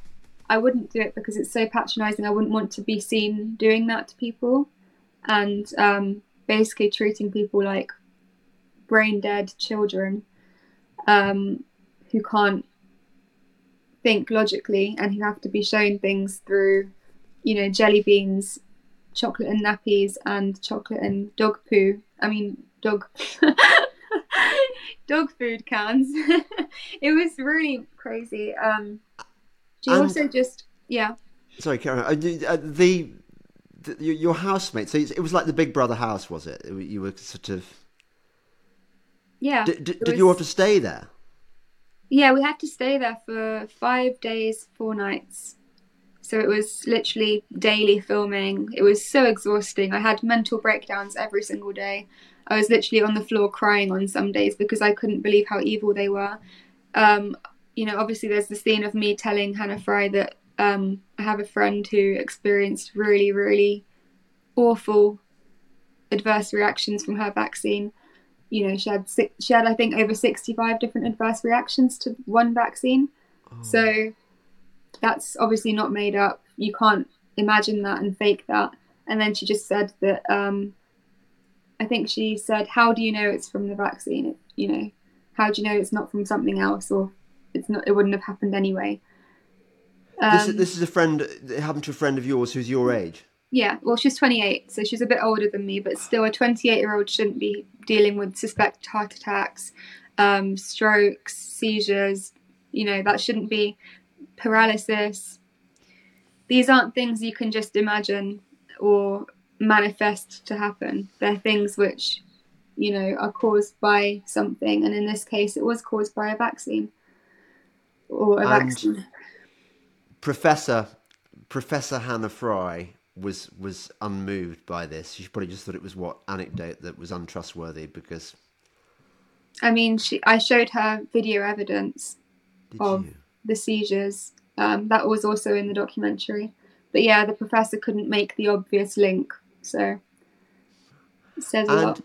I wouldn't do it because it's so patronizing. I wouldn't want to be seen doing that to people and um, basically treating people like brain dead children um, who can't think logically and who have to be shown things through, you know, jelly beans, chocolate and nappies, and chocolate and dog poo. I mean, dog. [LAUGHS] [LAUGHS] dog food cans. [LAUGHS] it was really crazy. Um, she and, also just yeah. Sorry, Karen. Uh, uh, the, the, your housemate. So it was like the Big Brother house, was it? You were sort of. Yeah. D- d- did was... you have to stay there? Yeah, we had to stay there for five days, four nights. So it was literally daily filming. It was so exhausting. I had mental breakdowns every single day. I was literally on the floor crying on some days because I couldn't believe how evil they were. Um, you know, obviously there's the scene of me telling Hannah Fry that um, I have a friend who experienced really, really awful adverse reactions from her vaccine. You know, she had six, she had I think over 65 different adverse reactions to one vaccine. Oh. So that's obviously not made up. You can't imagine that and fake that. And then she just said that um, I think she said, "How do you know it's from the vaccine? You know, how do you know it's not from something else, or it's not? It wouldn't have happened anyway." Um, this, this is a friend. It happened to a friend of yours who's your age. Yeah, well, she's 28, so she's a bit older than me, but still, a 28 year old shouldn't be dealing with suspected heart attacks, um, strokes, seizures. You know, that shouldn't be paralysis. These aren't things you can just imagine or manifest to happen. They're things which, you know, are caused by something, and in this case, it was caused by a vaccine or a and vaccine. Professor Professor Hannah Fry was was unmoved by this. She probably just thought it was what anecdote that was untrustworthy because. I mean, she. I showed her video evidence Did of you? the seizures. Um, that was also in the documentary. But yeah, the professor couldn't make the obvious link so it says a and, lot.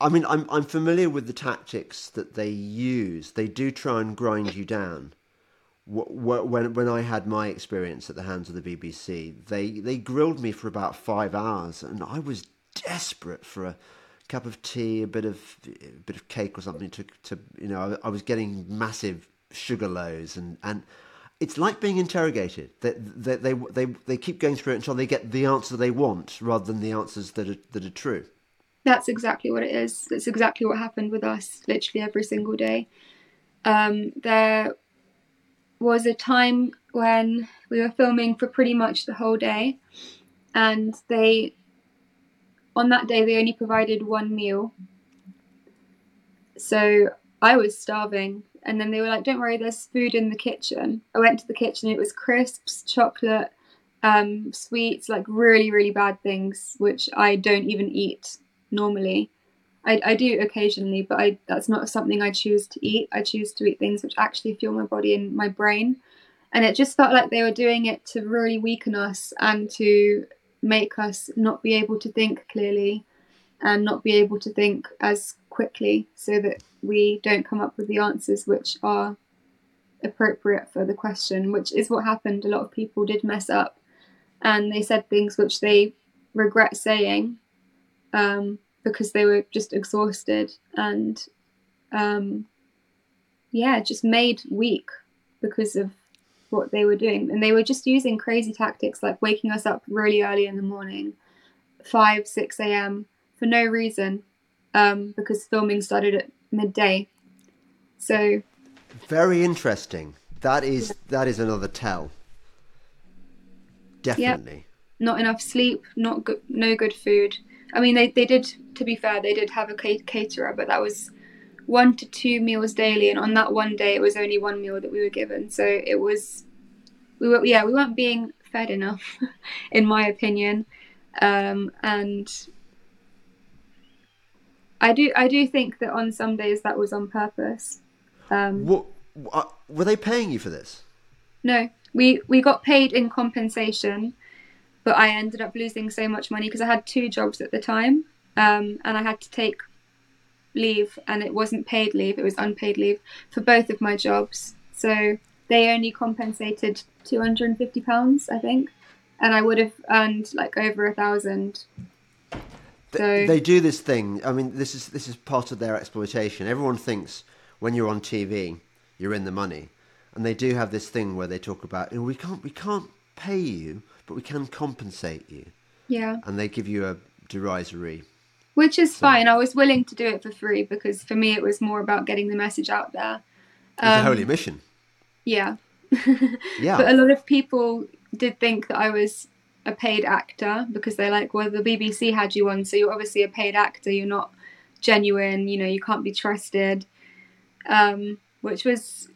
I mean, I'm I'm familiar with the tactics that they use. They do try and grind you down. When when I had my experience at the hands of the BBC, they they grilled me for about five hours, and I was desperate for a cup of tea, a bit of a bit of cake or something to to you know. I, I was getting massive sugar lows, and and it's like being interrogated. They, they, they, they, they keep going through it until they get the answer they want rather than the answers that are, that are true. That's exactly what it is. That's exactly what happened with us literally every single day. Um, there was a time when we were filming for pretty much the whole day, and they, on that day, they only provided one meal. So I was starving and then they were like, "Don't worry, there's food in the kitchen." I went to the kitchen. It was crisps, chocolate, um, sweets, like really, really bad things, which I don't even eat normally. I, I do occasionally, but I that's not something I choose to eat. I choose to eat things which actually fuel my body and my brain. And it just felt like they were doing it to really weaken us and to make us not be able to think clearly and not be able to think as quickly so that we don't come up with the answers which are appropriate for the question, which is what happened. A lot of people did mess up and they said things which they regret saying um, because they were just exhausted and um, yeah, just made weak because of what they were doing. And they were just using crazy tactics like waking us up really early in the morning, 5, 6 a.m. for no reason um, because filming started at midday. So very interesting. That is that is another tell. Definitely. Yep. Not enough sleep. Not good. No good food. I mean, they they did. To be fair, they did have a caterer, but that was one to two meals daily, and on that one day, it was only one meal that we were given. So it was, we were yeah, we weren't being fed enough, [LAUGHS] in my opinion, um, and I do I do think that on some days that was on purpose. Um, what, what were they paying you for this? No, we we got paid in compensation, but I ended up losing so much money because I had two jobs at the time, um, and I had to take leave, and it wasn't paid leave; it was unpaid leave for both of my jobs. So they only compensated two hundred and fifty pounds, I think, and I would have earned like over a thousand. So they do this thing. I mean, this is this is part of their exploitation. Everyone thinks when you're on TV, you're in the money, and they do have this thing where they talk about, you know, we can't we can't pay you, but we can compensate you. Yeah. And they give you a derisory. Which is so. fine. I was willing to do it for free because for me it was more about getting the message out there. It's um, a holy mission. Yeah. [LAUGHS] yeah. But a lot of people did think that I was a paid actor because they're like, well, the BBC had you on, so you're obviously a paid actor. You're not genuine. You know, you can't be trusted. Um, which was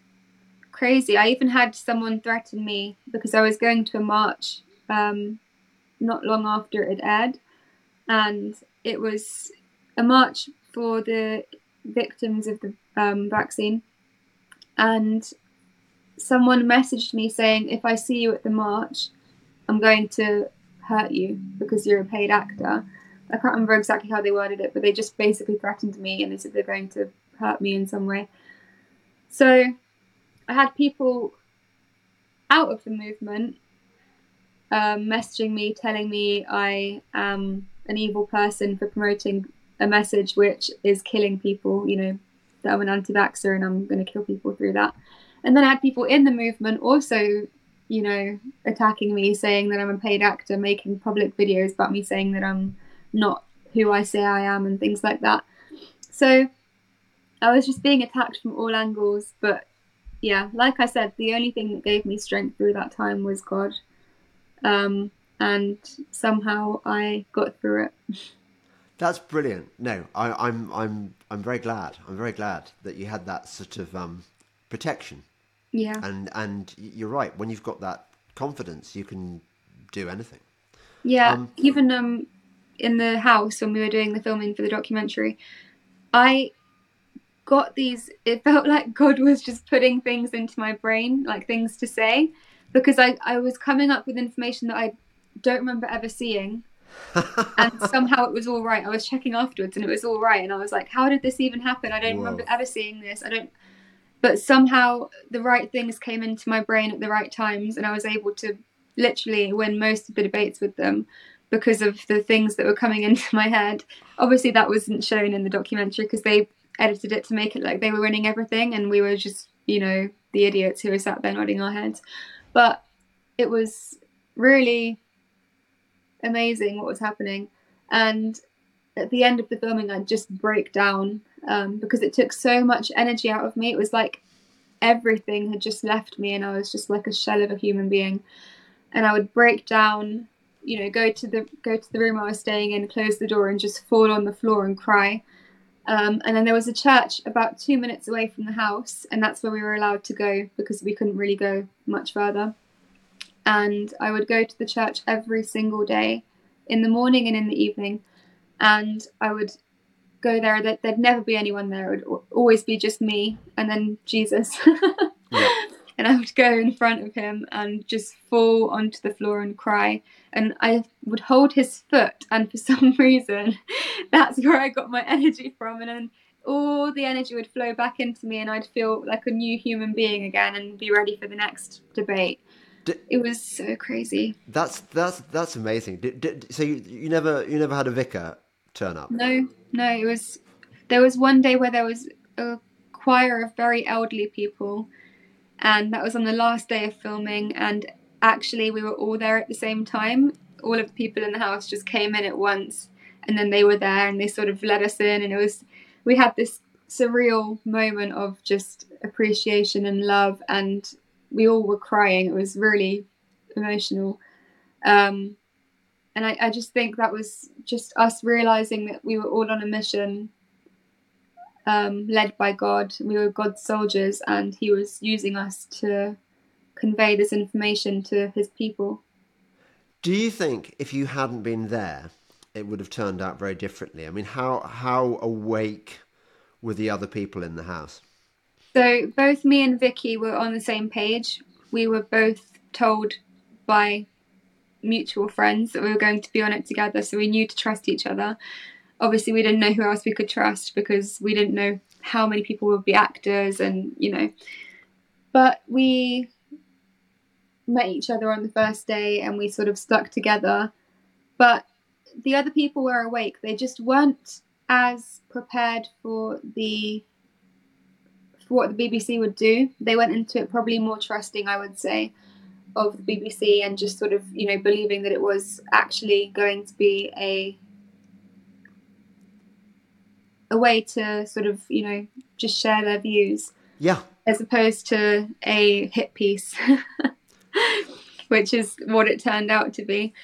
crazy. I even had someone threaten me because I was going to a march um, not long after it aired, and it was a march for the victims of the um, vaccine. And someone messaged me saying, if I see you at the march, I'm going to hurt you because you're a paid actor. I can't remember exactly how they worded it, but they just basically threatened me and they said they're going to hurt me in some way. So I had people out of the movement um, messaging me, telling me I am an evil person for promoting a message which is killing people, you know, that I'm an anti vaxxer and I'm going to kill people through that. And then I had people in the movement also, you know, attacking me, saying that I'm a paid actor, making public videos about me saying that I'm not who I say I am and things like that. So I was just being attacked from all angles. But yeah, like I said, the only thing that gave me strength through that time was God. Um, and somehow I got through it. [LAUGHS] That's brilliant. No, I, am I'm, I'm I'm very glad. I'm very glad that you had that sort of um, protection. Yeah. And and you're right. When you've got that confidence, you can do anything. Yeah. Um, even um, in the house when we were doing the filming for the documentary, I got these. It felt like God was just putting things into my brain, like things to say, because I I was coming up with information that I don't remember ever seeing. [LAUGHS] and somehow it was all right. I was checking afterwards and it was all right. And I was like, how did this even happen? I don't Whoa. remember ever seeing this. I don't, but somehow the right things came into my brain at the right times and I was able to literally win most of the debates with them because of the things that were coming [LAUGHS] into my head. Obviously, that wasn't shown in the documentary because they edited it to make it like they were winning everything and we were just, you know, the idiots who were sat there nodding our heads. But it was really amazing what was happening. And at the end of the filming, I'd just break down um, because it took so much energy out of me. It was like everything had just left me, and I was just like a shell of a human being. And I would break down, you know, go to the go to the room I was staying in, close the door, and just fall on the floor and cry. Um, and then there was a church about two minutes away from the house, and that's where we were allowed to go because we couldn't really go much further and I would go to the church every single day in the morning and in the evening. And I would go there, that there'd never be anyone there. It would always be just me and then Jesus. [LAUGHS] yeah. And I would go in front of him and just fall onto the floor and cry. And I would hold his foot, and for [LAUGHS] some reason, that's where I got my energy from. And then all the energy would flow back into me, and I'd feel like a new human being again and be ready for the next debate it was so crazy. That's that's that's amazing. Did, did, so you, you never you never had a vicar turn up? No, no. It was there was one day where there was a choir of very elderly people, and that was on the last day of filming. And actually, we were all there at the same time. All of the people in the house just came in at once, and then they were there, and they sort of let us in, and it was we had this surreal moment of just appreciation and love and we all were crying. It was really emotional. Um, and I, I just think that was just us realizing that we were all on a mission um, led by God. We were God's soldiers, and He was using us to convey this information to His people. Do you think if you hadn't been there, it would have turned out very differently? I mean, how how awake were the other people in the house? So both me and Vicky were on the same page. We were both told by mutual friends that we were going to be on it together, so we knew to trust each other. obviously we didn't know who else we could trust because we didn't know how many people would be actors and you know. But we met each other on the first day and we sort of stuck together. But the other people were awake. They just weren't as prepared for the for what the BBC would do. They went into it probably more trusting I would say of the BBC and just sort of you know believing that it was actually going to be a a way to sort of you know just share their views. Yeah. As opposed to a hit piece [LAUGHS] which is what it turned out to be.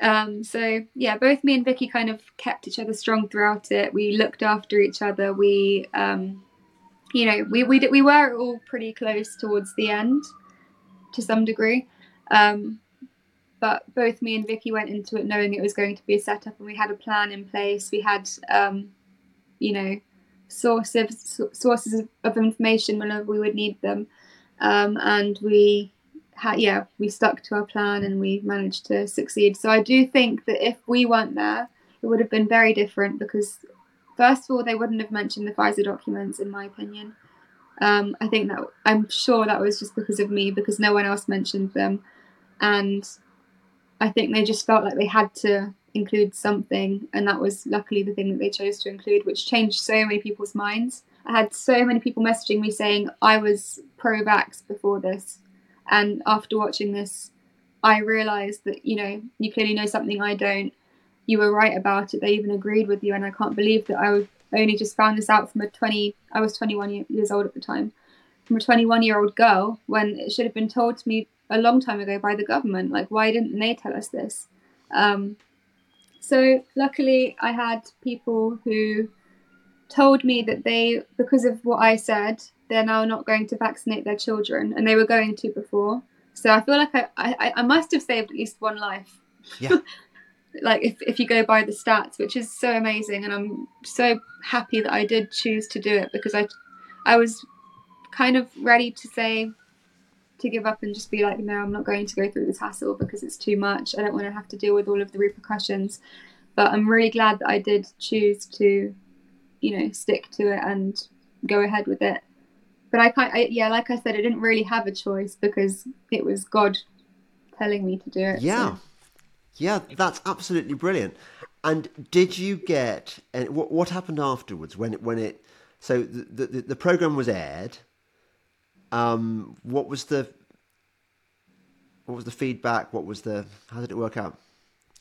Um, so yeah both me and vicky kind of kept each other strong throughout it. We looked after each other. We um, you know we, we we were all pretty close towards the end to some degree um, but both me and Vicky went into it knowing it was going to be a setup, and we had a plan in place. We had um, you know, sources sources of information whenever we would need them, um, and we had yeah we stuck to our plan and we managed to succeed. So I do think that if we weren't there, it would have been very different because first of all they wouldn't have mentioned the Pfizer documents in my opinion. Um, I think that I'm sure that was just because of me because no one else mentioned them, and I think they just felt like they had to include something, and that was luckily the thing that they chose to include, which changed so many people's minds. I had so many people messaging me saying I was pro vax before this, and after watching this, I realised that you know you clearly know something I don't. You were right about it. They even agreed with you, and I can't believe that I only just found this out from a 20. I was 21 years old at the time, from a 21 year old girl when it should have been told to me a long time ago by the government. Like, why didn't they tell us this? Um, so luckily, I had people who told me that they, because of what I said, they're now not going to vaccinate their children, and they were going to before. So I feel like I, I, I must have saved at least one life. Yeah. [LAUGHS] like if, if you go by the stats, which is so amazing, and I'm so happy that I did choose to do it because I, I was kind of ready to say to give up and just be like, no, I'm not going to go through this hassle because it's too much. I don't want to have to deal with all of the repercussions. But I'm really glad that I did choose to, you know, stick to it and go ahead with it. But I can't, I, yeah, like I said, I didn't really have a choice because it was God telling me to do it. Yeah. So. Yeah, that's absolutely brilliant. And did you get, and what, what happened afterwards when it, when it, so the, the, the program was aired um, what was the what was the feedback? What was the how did it work out?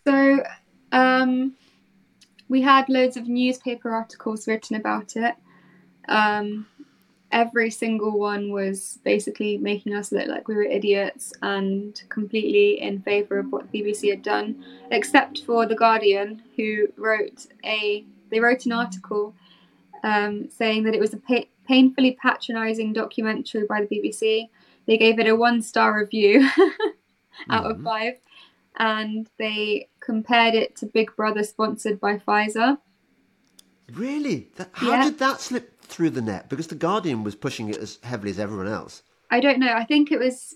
So um, we had loads of newspaper articles written about it. Um, every single one was basically making us look like we were idiots and completely in favour of what the BBC had done, except for the Guardian, who wrote a they wrote an article um, saying that it was a pa- painfully patronising documentary by the BBC. They gave it a one star review [LAUGHS] out mm-hmm. of five, and they compared it to Big Brother sponsored by Pfizer. Really? That, how yeah. did that slip through the net? Because the Guardian was pushing it as heavily as everyone else. I don't know. I think it was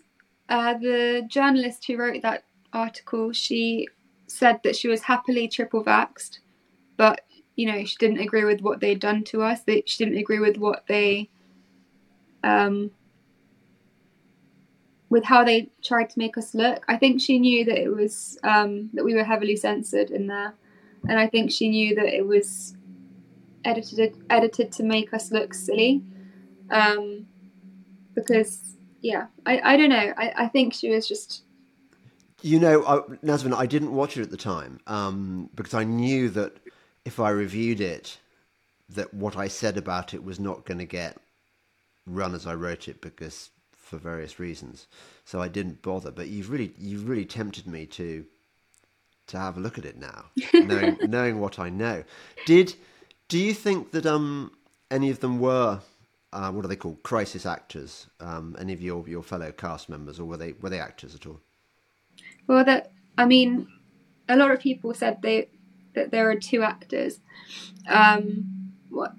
uh, the journalist who wrote that article. She said that she was happily triple vaxxed, but you know she didn't agree with what they'd done to us that she didn't agree with what they um with how they tried to make us look i think she knew that it was um that we were heavily censored in there and i think she knew that it was edited edited to make us look silly um because yeah i i don't know i i think she was just you know, I, I didn't watch it at the time um, because I knew that if I reviewed it, that what I said about it was not going to get run as I wrote it because for various reasons. So I didn't bother. But you've really you've really tempted me to to have a look at it now, [LAUGHS] knowing knowing what I know. Did do you think that um any of them were uh, what are they called crisis actors? Um, any of your your fellow cast members, or were they were they actors at all? Well, that I mean, a lot of people said they that there are two actors. Um,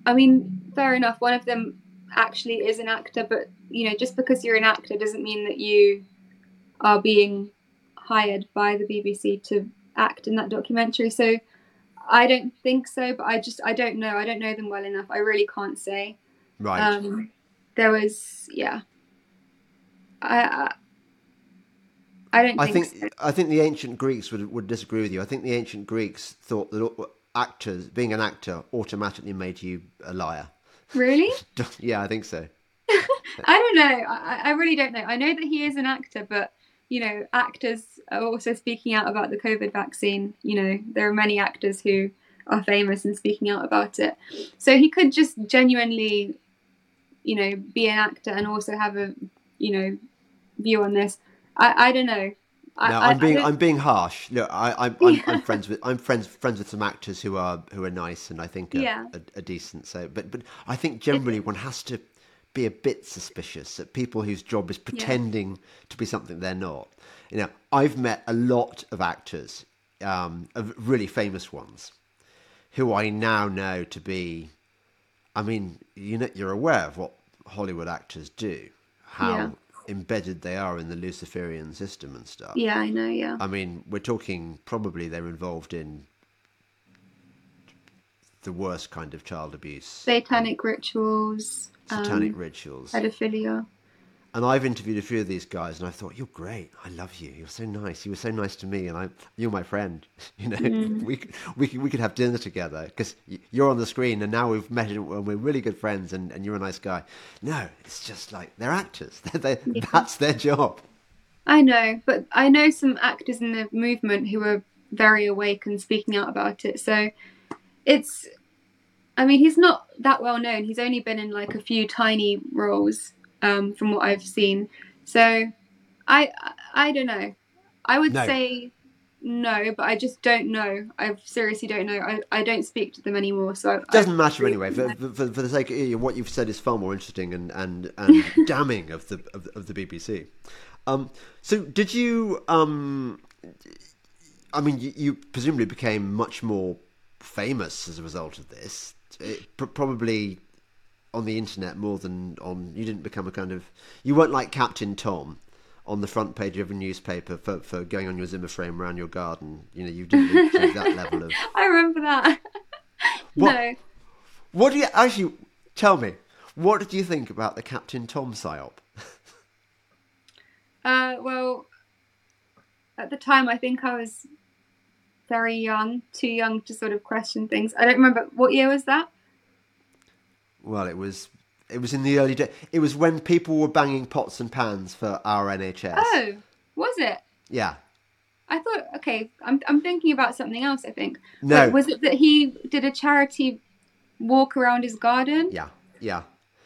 I mean, fair enough. One of them actually is an actor, but you know, just because you're an actor doesn't mean that you are being hired by the BBC to act in that documentary. So I don't think so, but I just I don't know. I don't know them well enough. I really can't say. Right. Um, there was yeah. I I, I don't I think, think so. I think the ancient Greeks would would disagree with you. I think the ancient Greeks thought that actors, being an actor, automatically made you a liar. Really? [LAUGHS] yeah, I think so. [LAUGHS] I don't know. I, I really don't know. I know that he is an actor, but you know, actors are also speaking out about the COVID vaccine. You know, there are many actors who are famous and speaking out about it. So he could just genuinely, you know, be an actor and also have a, you know, view on this. I, I don't know. I, No, I'm being I I'm being harsh. Look, I, I'm, I'm, I'm [LAUGHS] friends with I'm friends friends with some actors who are who are nice and I think are, Yeah. are, are decent. So, but but I think generally one has to be a bit suspicious at people whose job is pretending to be something they're not. You know, I've met a lot of actors, um, of really famous ones, who I now know to be. I mean, you know, you're aware of what Hollywood actors do, how Yeah. embedded they are in the Luciferian system and stuff. yeah, I know. Yeah. I mean, we're talking probably they're involved in the worst kind of child abuse, Satanic rituals, satanic um, rituals. pedophilia. And I've interviewed a few of these guys, and I thought, "You're great. I love you. You're so nice. You were so nice to me, and I, you're my friend. [LAUGHS] You know, Mm. we we we could have dinner together because you're on the screen, and now we've met, and we're really good friends, and, and you're a nice guy. No, it's just like they're actors. They're, [LAUGHS] they That's their job. I know, but I know some actors in the movement who are very awake and speaking out about it. So it's, I mean, he's not that well known. He's only been in like a few tiny roles um, from what I've seen. So I, I, don't know. I would No. say no, but I just don't know. I seriously don't know. I, I don't speak to them anymore. So it doesn't I matter anyway. For, for, for the sake of what you've said is far more interesting and and, and [LAUGHS] damning of the of, of the BBC. Um, so did you? Um, I mean, you, you presumably became much more famous as a result of this. It, pr- probably on the internet more than on. You didn't become a kind of. You weren't like Captain Tom. On the front page of a newspaper for, for going on your Zimmer frame around your garden, you know you didn't achieve that level of. [LAUGHS] I remember that. [LAUGHS] What- no. What do you actually tell me? What did you think about the Captain Tom psyop? Uh, well, at the time, I think I was very young, too young to sort of question things. I don't remember what year was that. Well, it was it was in the early days. It was when people were banging pots and pans for our NHS. Oh, was it? Yeah. I thought, okay, I'm I'm thinking about something else. I think. No. Wait, was it that he did a charity walk around his garden? Yeah. Yeah.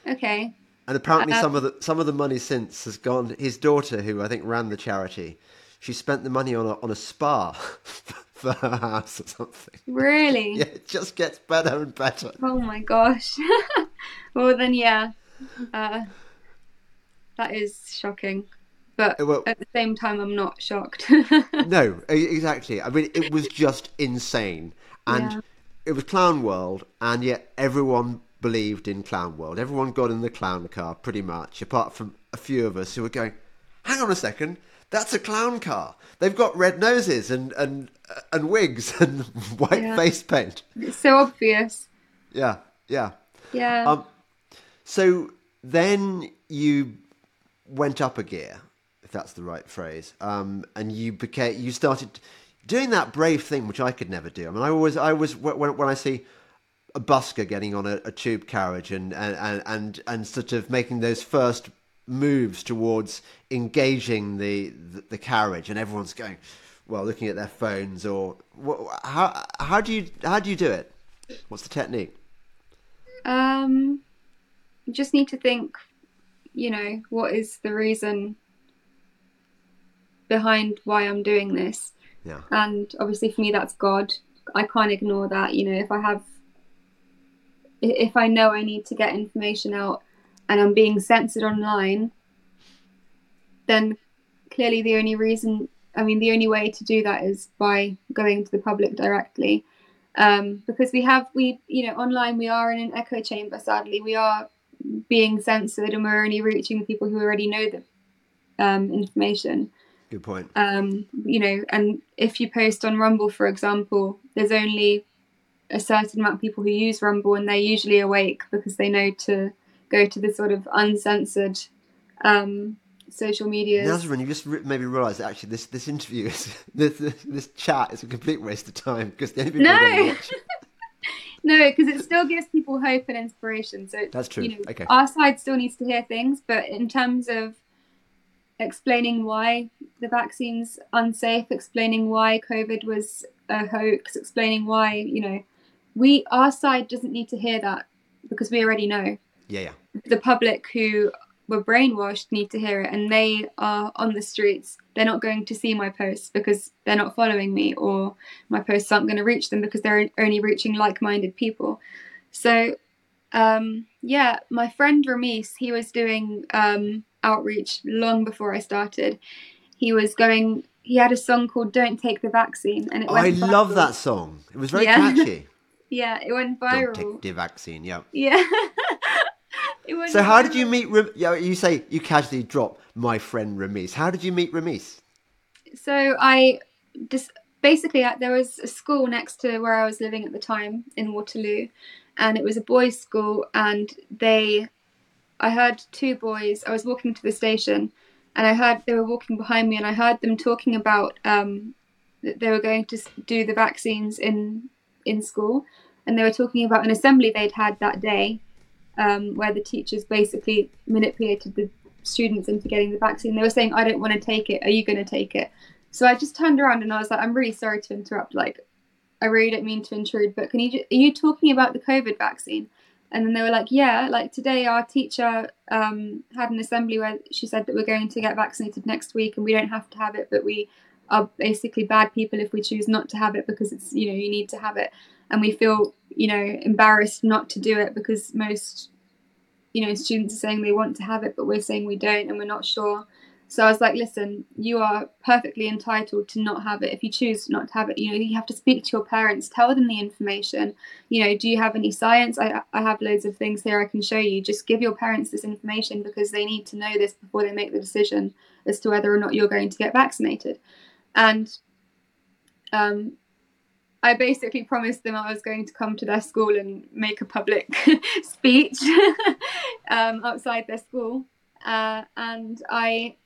Okay. And apparently, Uh, some of the some of the money since has gone. His daughter, who I think ran the charity, she spent the money on a on a spa [LAUGHS] [LAUGHS] for her house or something. Really? [LAUGHS] Yeah, it just gets better and better. Oh my gosh. [LAUGHS] well then, yeah. Uh, that is shocking. But Uh, well- at the same time, I'm not shocked. no, exactly. I mean, it was just insane, and Yeah. it was Clown World, and yet everyone believed in Clown World. Everyone got in the clown car, pretty much, apart from a few of us who were going, "Hang on a second, that's a clown car. They've got red noses and and and wigs and [LAUGHS] white Yeah. face paint." it's so obvious. Yeah, yeah. Yeah. Um, so then you went up a gear, if that's the right phrase, um, and you became you started doing that brave thing which I could never do. I mean, I always I always when when I see a busker getting on a, a tube carriage and, and and and and sort of making those first moves towards engaging the the, the carriage, and everyone's going. Well, looking at their phones, or wha- how how do you how do you do it? What's the technique? Um, you just need to think, you know, what is the reason behind why I'm doing this? Yeah. And obviously, for me, that's God. I can't ignore that. You know, if I have, if I know I need to get information out and I'm being censored online, then clearly the only reason, I mean, the only way to do that is by going to the public directly. Um, because we have we you know online we are in an echo chamber sadly. We are being censored and we're only reaching the people who already know the um, information. Good point. um, you know and if you post on rumble for example there's only a certain amount of people who use Rumble, and they're usually awake because they know to go to the sort of uncensored um, social media. Nazarin, you just re- maybe realise that actually this, this interview is [LAUGHS] this, this, this chat is a complete waste of time because the only people No. who are gonna watch- [LAUGHS] no, because it still gives people hope and inspiration. So That's true. You know, Okay. Our side still needs to hear things, but in terms of explaining why the vaccine's unsafe, explaining why COVID was a hoax, explaining why you know, we our side doesn't need to hear that because we already know. Yeah, yeah. the public who were brainwashed need to hear it and they are on the streets they're not going to see my posts because they're not following me or my posts aren't going to reach them because they're only reaching like-minded people so um, yeah my friend Remeece he was doing um, outreach long before i started he was going he had a song called don't take the vaccine and it went I love that song. It was very Yeah. catchy. [LAUGHS] yeah it went viral. Don't viral take the vaccine. Yeah. yeah [LAUGHS] So how did you meet? Ram- you say you casually drop my friend Remeece. How did you meet Remeece? So I just basically there was a school next to where I was living at the time in Waterloo, and it was a boys' school. And they, I heard two boys. I was walking to the station, and I heard they were walking behind me, and I heard them talking about um, that they were going to do the vaccines in in school, and they were talking about an assembly they'd had that day, um, where the teachers basically manipulated the students into getting the vaccine. They were saying, "I don't want to take it. Are you going to take it?" So I just turned around and I was like, "I'm really sorry to interrupt. Like, I really don't mean to intrude, but can you? Ju- are you talking about the COVID vaccine?" And then they were like, "Yeah, like today our teacher um, had an assembly where she said that we're going to get vaccinated next week and we don't have to have it, but we are basically bad people if we choose not to have it because it's you know you need to have it, and we feel you know embarrassed not to do it because most you know students are saying they want to have it, but we're saying we don't and we're not sure." So I was like, listen, you are perfectly entitled to not have it. If you choose not to have it, you know, you have to speak to your parents, tell them the information. You know, do you have any science? I, I have loads of things here I can show you. Just give your parents this information because they need to know this before they make the decision as to whether or not you're going to get vaccinated. And um, I basically promised them I was going to come to their school and make a public [LAUGHS] speech [LAUGHS] um, outside their school. Uh, and I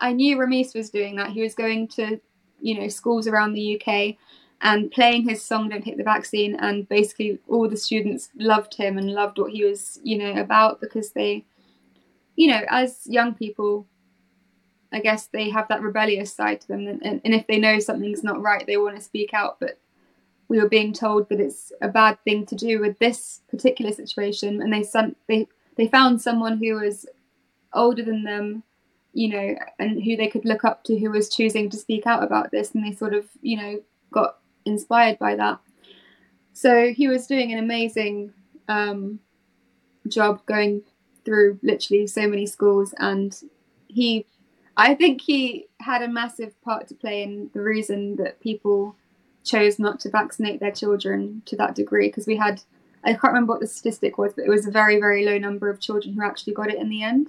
I knew Remeece was doing that. He was going to, you know, schools around the UK and playing his song "Don't Hit the Vaccine," and basically all the students loved him and loved what he was, you know, about because they, you know, as young people, I guess they have that rebellious side to them, and, and, if they know something's not right, they want to speak out. But we were being told that it's a bad thing to do with this particular situation, and they sent they they found someone who was older than them you know, and who they could look up to who was choosing to speak out about this, and they sort of, you know, got inspired by that. So he was doing an amazing um, job going through literally so many schools, and he, I think he had a massive part to play in the reason that people chose not to vaccinate their children to that degree, because we had. I can't remember what the statistic was, but it was a very, very low number of children who actually got it in the end.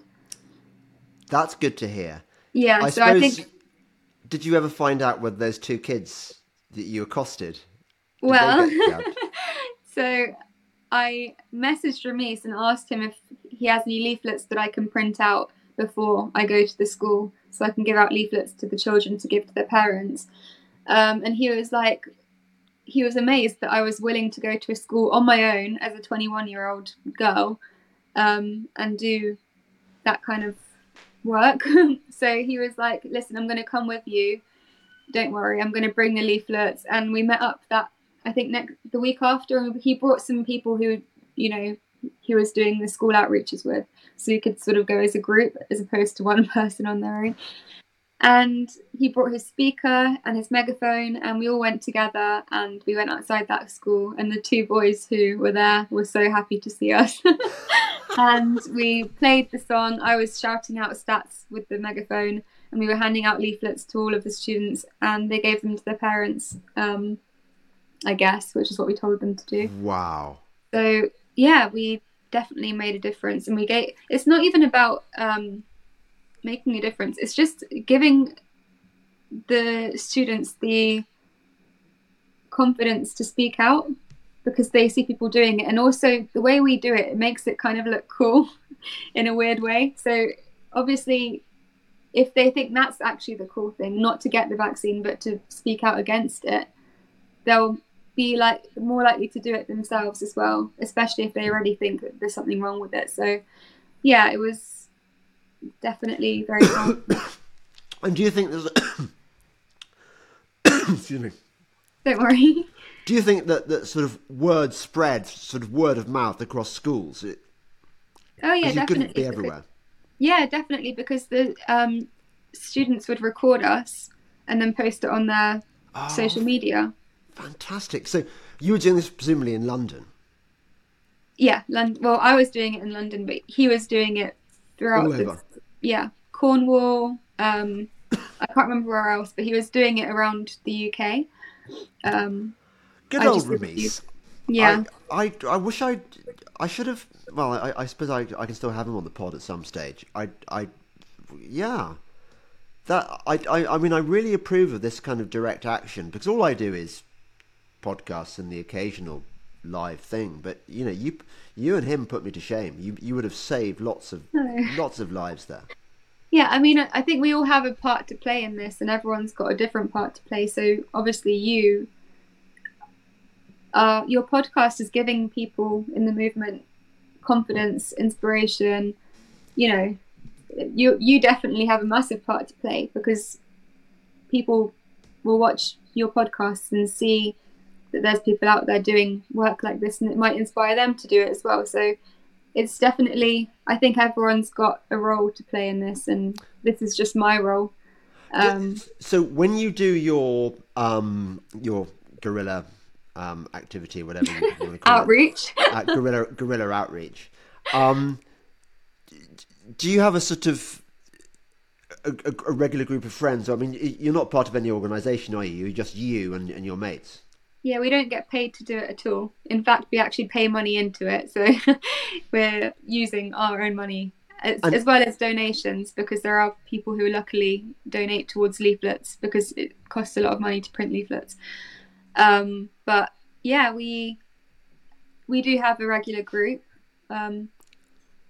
That's good to hear. Yeah, I so suppose. I think Did you ever find out whether those two kids that you accosted? did well, [LAUGHS] so I messaged Remeece and asked him if he has any leaflets that I can print out before I go to the school, so I can give out leaflets to the children to give to their parents. Um, and he was like, he was amazed that I was willing to go to a school on my own as a 21 year old girl um, and do that kind of work. [LAUGHS] so he was like, listen, I'm going to come with you. Don't worry, I'm going to bring the leaflets. And we met up that, I think, next the week after, and he brought some people who, you know, he was doing the school outreaches with. So we could sort of go as a group as opposed to one [LAUGHS] person on their own. And he brought his speaker and his megaphone, and we all went together and we went outside that school. And the two boys who were there were so happy to see us. [LAUGHS] and we played the song. I was shouting out stats with the megaphone, and we were handing out leaflets to all of the students, and they gave them to their parents, um, I guess, which is what we told them to do. Wow. So yeah, we definitely made a difference, and we gave. It's not even about um, making a difference. It's just giving the students the confidence to speak out because they see people doing it, and also the way we do it, it makes it kind of look cool [LAUGHS] in a weird way. So obviously, if they think that's actually the cool thing, not to get the vaccine but to speak out against it, they'll be like more likely to do it themselves as well, especially if they already think that there's something wrong with it. So, yeah, it was definitely very. [COUGHS] And do you think there's? [COUGHS] Excuse me. Don't worry. [LAUGHS] Do you think that that sort of word spread, sort of word of mouth across schools? It, Oh yeah definitely. couldn't be everywhere. Yeah, definitely because the um, students would record us and then post it on their Oh. social media. Fantastic. So you were doing this presumably in London. Yeah, London. Well, I was doing it in London, but he was doing it throughout. All the- over. Yeah, Cornwall. Um, I can't remember where else, but he was doing it around the UK. Um, Good I old Remeece. yeah, I, I, I wish I, I should have. Well, I, I suppose I, I can still have him on the pod at some stage. I, I, yeah. That I, I, I mean, I really approve of this kind of direct action because all I do is podcasts and the occasional live thing. But you know, you, you and him put me to shame. You, you would have saved lots of, No. [LAUGHS] lots of lives there. yeah. I mean, I think we all have a part to play in this, and everyone's got a different part to play. So obviously, you, uh, your podcast is giving people in the movement confidence, inspiration. You know, you you definitely have a massive part to play because people will watch your podcasts and see that there's people out there doing work like this, and it might inspire them to do it as well. So it's definitely I think everyone's got a role to play in this, and this is just my role. Um, So when you do your um your guerrilla um activity, whatever you want to [LAUGHS] call it, outreach. uh, guerrilla guerrilla outreach. Um, do you have a sort of a, a, a regular group of friends? I mean, you're not part of any organisation, are you? You're just you and, and your mates. Yeah, we don't get paid to do it at all. In fact, we actually pay money into it, so [LAUGHS] we're using our own money as, as well as donations because there are people who luckily donate towards leaflets because it costs a lot of money to print leaflets. Um, but yeah, we we do have a regular group. Um,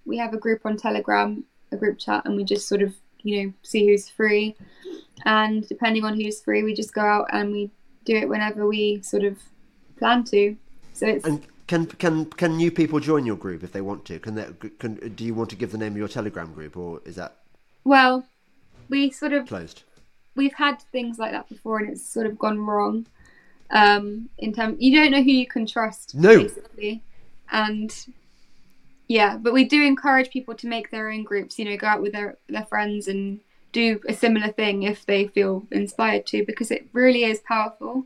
we have a group on Telegram, a group chat, and we just sort of you know see who's free, and depending on who's free, we just go out and we do it whenever we sort of plan to. So it's And can can can new people join your group if they want to? Can they? Can do you want to give the name of your Telegram group, or is that well, we sort of closed? we've had things like that before, and it's sort of gone wrong. Um, in terms, you don't know who you can trust, No. basically, and yeah, but we do encourage people to make their own groups. You know, go out with their their friends and do a similar thing if they feel inspired to, because it really is powerful.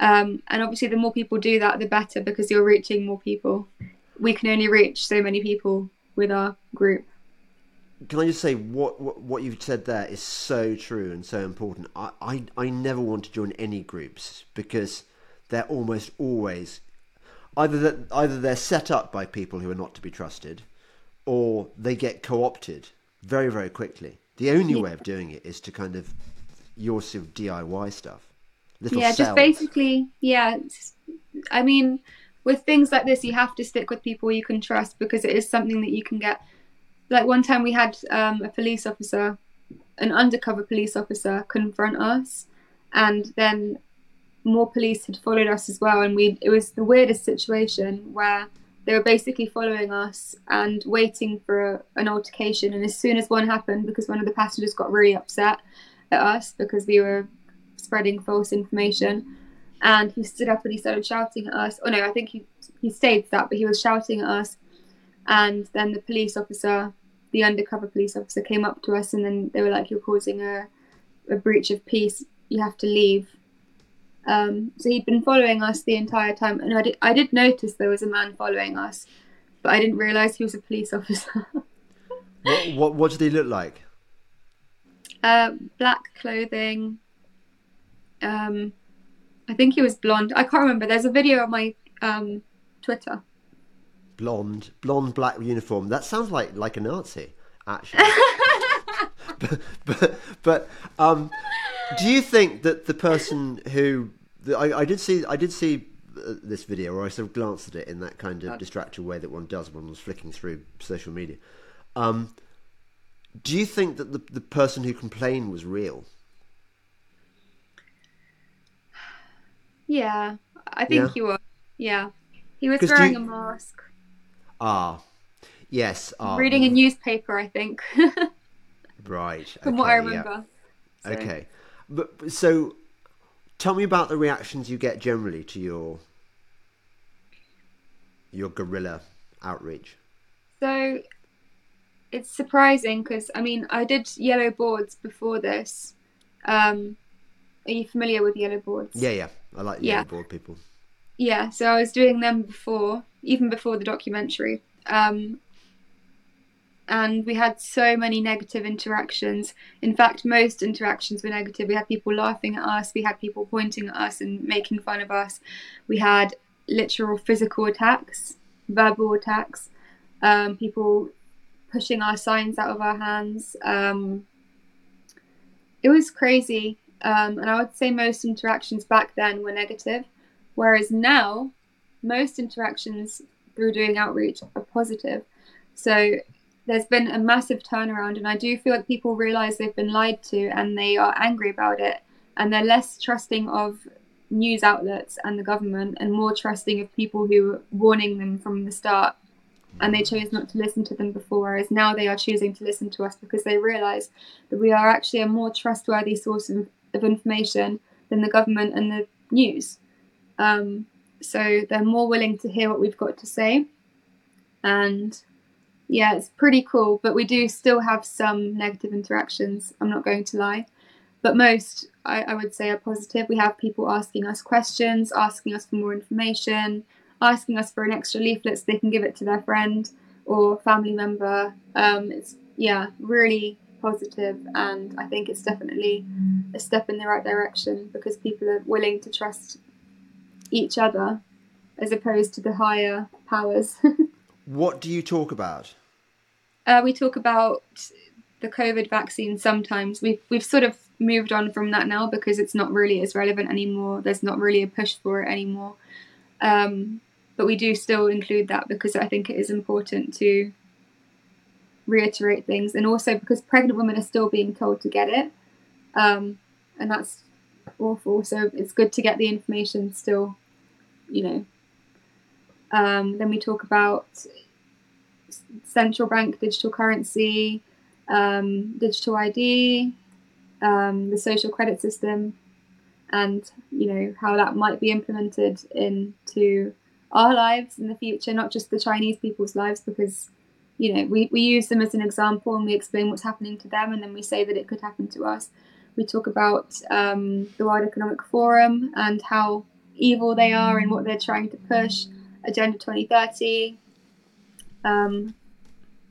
Um, and obviously, the more people do that, the better, because you're reaching more people. We can only reach so many people with our group. Can I just say what, what what you've said there is so true and so important. I, I I never want to join any groups because they're almost always either that either they're set up by people who are not to be trusted, or they get co-opted very very quickly. The only Yeah. way of doing it is to kind of your sort of DIY stuff. Little yeah, cells. just basically, yeah. I mean, with things like this, you have to stick with people you can trust because it is something that you can get. Like one time, we had um, a police officer, an undercover police officer, confront us, and then more police had followed us as well. And we, it was the weirdest situation where they were basically following us and waiting for a, an altercation. And as soon as one happened, because one of the passengers got really upset at us because we were spreading false information, and he stood up and he started shouting at us. Oh no, I think he he stayed that, but he was shouting at us. And then the police officer, the undercover police officer, came up to us, and then they were like, "You're causing a a breach of peace. You have to leave." Um, so he'd been following us the entire time, and I did I did notice there was a man following us, but I didn't realize he was a police officer. [LAUGHS] What, what what did he look like? uh, black clothing. Um, I think he was blonde. I can't remember. There's a video on my um, Twitter. Blonde, blonde, black uniform. That sounds like like a Nazi, actually. [LAUGHS] [LAUGHS] but but, but um, do you think that the person who the, I, I did see I did see uh, this video, or I sort of glanced at it in that kind of distracted way that one does when one's flicking through social media. Um, do you think that the the person who complained was real? Yeah, I think Yeah? he was. Yeah, he was wearing you- a mask, Ah, yes. Ah, reading a newspaper. I think, [LAUGHS] right. from what I okay, yeah. remember. So- Okay, but so tell me about the reactions you get generally to your your guerrilla outreach. So it's surprising because I mean I did yellow boards before this. Um, are you familiar with yellow boards? Yeah, yeah. I like the Yeah. yellow board people. Yeah, so I was doing them before, even before the documentary. Um, and we had so many negative interactions. In fact, most interactions were negative. We had people laughing at us, we had people pointing at us and making fun of us. We had literal physical attacks, verbal attacks, um, people pushing our signs out of our hands. Um, it was crazy. Um, and I would say most interactions back then were negative. Whereas now, most interactions through doing outreach are positive. So there's been a massive turnaround, and I do feel like people realize they've been lied to and they are angry about it, and they're less trusting of news outlets and the government and more trusting of people who were warning them from the start and they chose not to listen to them before whereas now they are choosing to listen to us because they realize that we are actually a more trustworthy source of, of information than the government and the news um, so they're more willing to hear what we've got to say. And yeah, it's pretty cool. But we do still have some negative interactions, I'm not going to lie. But most, I, I would say, are positive. We have people asking us questions, asking us for more information, asking us for an extra leaflet so they can give it to their friend or family member. Um, it's, yeah, really positive, and I think it's definitely a step in the right direction because people are willing to trust each other as opposed to the higher powers. [LAUGHS] What do you talk about? uh, we talk about the COVID vaccine sometimes. We've we've sort of moved on from that now because it's not really as relevant anymore. There's not really a push for it anymore. Um, but we do still include that because I think it is important to reiterate things, and also because pregnant women are still being told to get it, um, and that's awful. So it's good to get the information still, you know. Um, then we talk about central bank digital currency, um, digital ID, um, the social credit system, and you know how that might be implemented into our lives in the future, not just the Chinese people's lives, because you know we, we use them as an example and we explain what's happening to them, and then we say that it could happen to us. We talk about um, the World Economic Forum and how evil they are and what they're trying to push, Agenda 2030, um,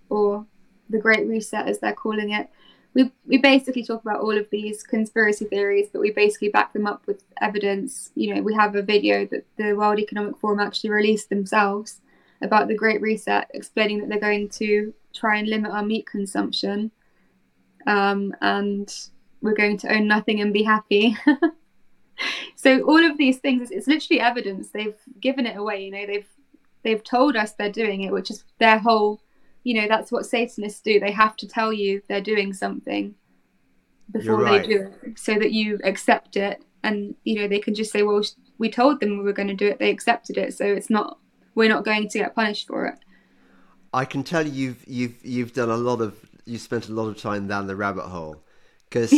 or the Great Reset, as they're calling it. We, we basically talk about all of these conspiracy theories, but we basically back them up with evidence. You know, we have a video that the World Economic Forum actually released themselves about the Great Reset, explaining that they're going to try and limit our meat consumption, um, and we're going to own nothing and be happy. [LAUGHS] [LAUGHS] so all of these things, it's, it's literally evidence. They've given it away. You know, they've they've told us they're doing it, which is their whole. You know, that's what Satanists do. They have to tell you they're doing something before right. they do it, so that you accept it. And you know, they can just say, "Well, we told them we were going to do it. They accepted it, so it's not. We're not going to get punished for it." I can tell you you've you've you've done a lot of you spent a lot of time down the rabbit hole because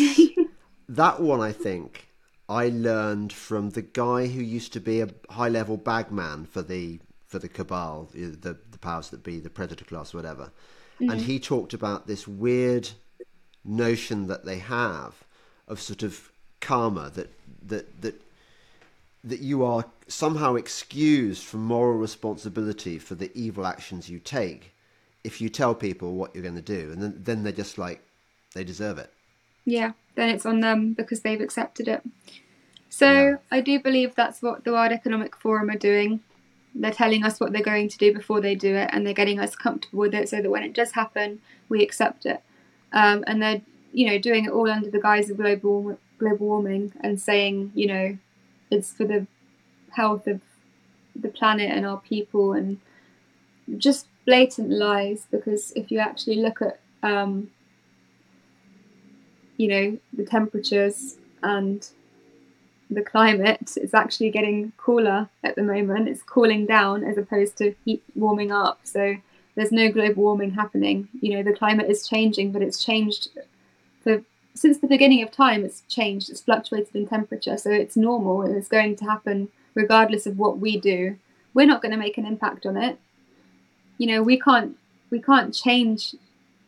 [LAUGHS] that one I think I learned from the guy who used to be a high level bagman for the for the cabal uh, the the powers that be the predator class whatever. And mm-hmm. he talked about this weird notion that they have of sort of karma that that that that you are somehow excused from moral responsibility for the evil actions you take if you tell people what you're going to do and then, then they're just like they deserve it. Yeah, then it's on them because they've accepted it. So Yeah. I do believe that's what the World Economic Forum are doing. They're telling us what they're going to do before they do it, and they're getting us comfortable with it so that when it does happen, we accept it. Um, and they're, you know, doing it all under the guise of global global warming and saying, you know, it's for the health of the planet and our people and just blatant lies because if you actually look at um, you know the temperatures and the climate it's actually getting cooler at the moment. It's cooling down as opposed to heat warming up. So there's no global warming happening. You know the climate is changing but it's changed for since the beginning of time it's changed. It's fluctuated in temperature so it's normal it's going to happen regardless of what we do. We're not going to make an impact on it. You know we can't we can't change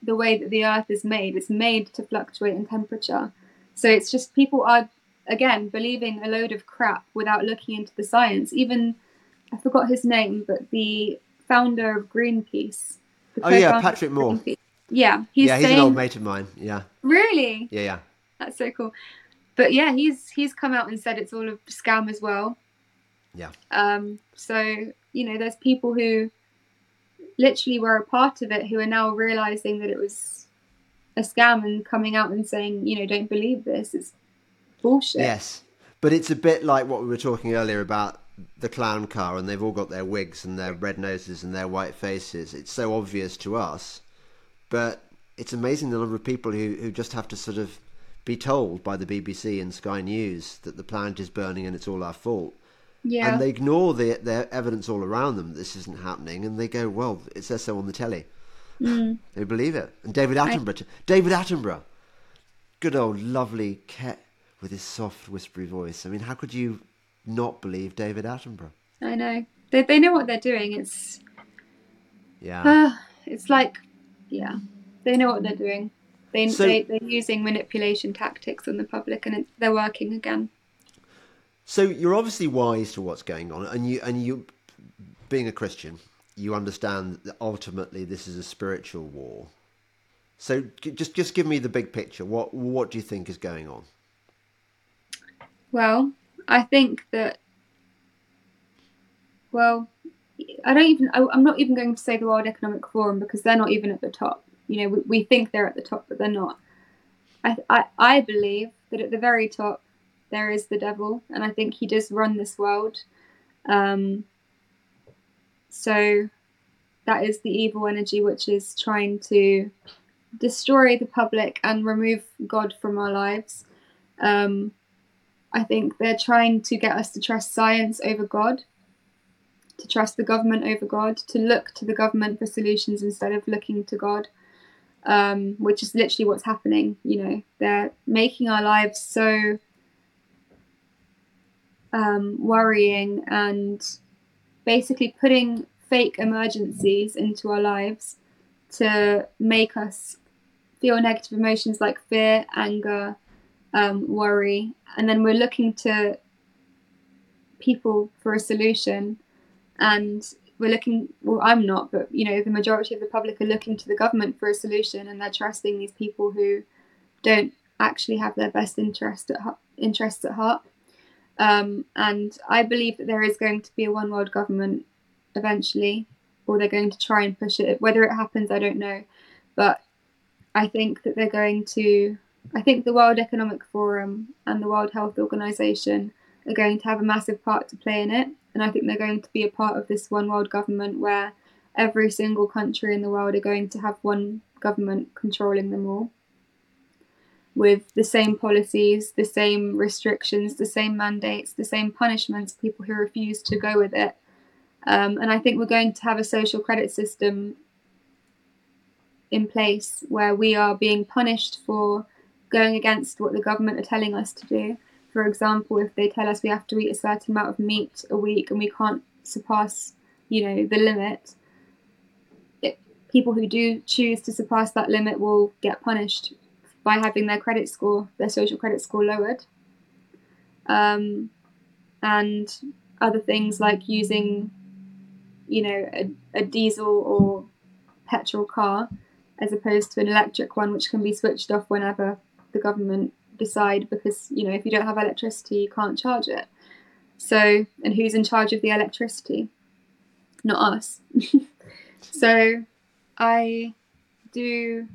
the way that the earth is made it's made to fluctuate in temperature so it's just people are again believing a load of crap without looking into the science. Even I forgot his name, but the founder of Greenpeace. Oh yeah, Patrick Moore. Yeah, he's yeah, he's saying, an old mate of mine. Yeah. Really? Yeah, yeah. That's so cool. But yeah, he's he's come out and said it's all a scam as well. Yeah. Um. So you know, there's people who literally were a part of it who are now realizing that it was a scam and coming out and saying, you know, don't believe this. It's bullshit. Yes, but it's a bit like what we were talking earlier about the clown car, and they've all got their wigs and their red noses and their white faces. It's so obvious to us, but it's amazing the number of people who, who just have to sort of be told by the BBC and Sky News that the planet is burning and it's all our fault. Yeah. And they ignore the, their evidence all around them that this isn't happening, and they go, "Well, it says so on the telly." Mm. [LAUGHS] They believe it. And David Attenborough, I... David Attenborough, good old lovely cat with his soft, whispery voice. I mean, how could you not believe David Attenborough? I know. They, they know what they're doing. It's. Yeah. Uh, it's like, yeah, they know what they're doing. They, So- they, they're using manipulation tactics on the public and it, they're working again. So you're obviously wise to what's going on, and you and you, being a Christian, you understand that ultimately this is a spiritual war. So just just give me the big picture. What what do you think is going on? Well, I think that. Well, I don't even. I, I'm not even going to say the World Economic Forum because they're not even at the top. You know, we, we think they're at the top, but they're not. I, I I believe that at the very top there is the devil, and I think he does run this world. Um, so that is the evil energy which is trying to destroy the public and remove God from our lives. Um, I think they're trying to get us to trust science over God, to trust the government over God, to look to the government for solutions instead of looking to God, um, which is literally what's happening. You know, they're making our lives so um, worrying and basically putting fake emergencies into our lives to make us feel negative emotions like fear, anger, um, worry, and then we're looking to people for a solution, and we're looking. Well, I'm not, but you know, the majority of the public are looking to the government for a solution, and they're trusting these people who don't actually have their best interest at interests at heart. Um, and I believe that there is going to be a one world government eventually, or they're going to try and push it. Whether it happens, I don't know, but I think that they're going to. I think the World Economic Forum and the World Health Organization are going to have a massive part to play in it, and I think they're going to be a part of this one world government where every single country in the world are going to have one government controlling them all with the same policies, the same restrictions, the same mandates, the same punishments, people who refuse to go with it. Um, and I think we're going to have a social credit system in place where we are being punished for going against what the government are telling us to do. For example, if they tell us we have to eat a certain amount of meat a week and we can't surpass, you know, the limit, it, people who do choose to surpass that limit will get punished by having their credit score, their social credit score lowered. Um, and other things like using, you know, a, a diesel or petrol car as opposed to an electric one, which can be switched off whenever the government decide because you know if you don't have electricity you can't charge it. So and who's in charge of the electricity? Not us. [LAUGHS] So i do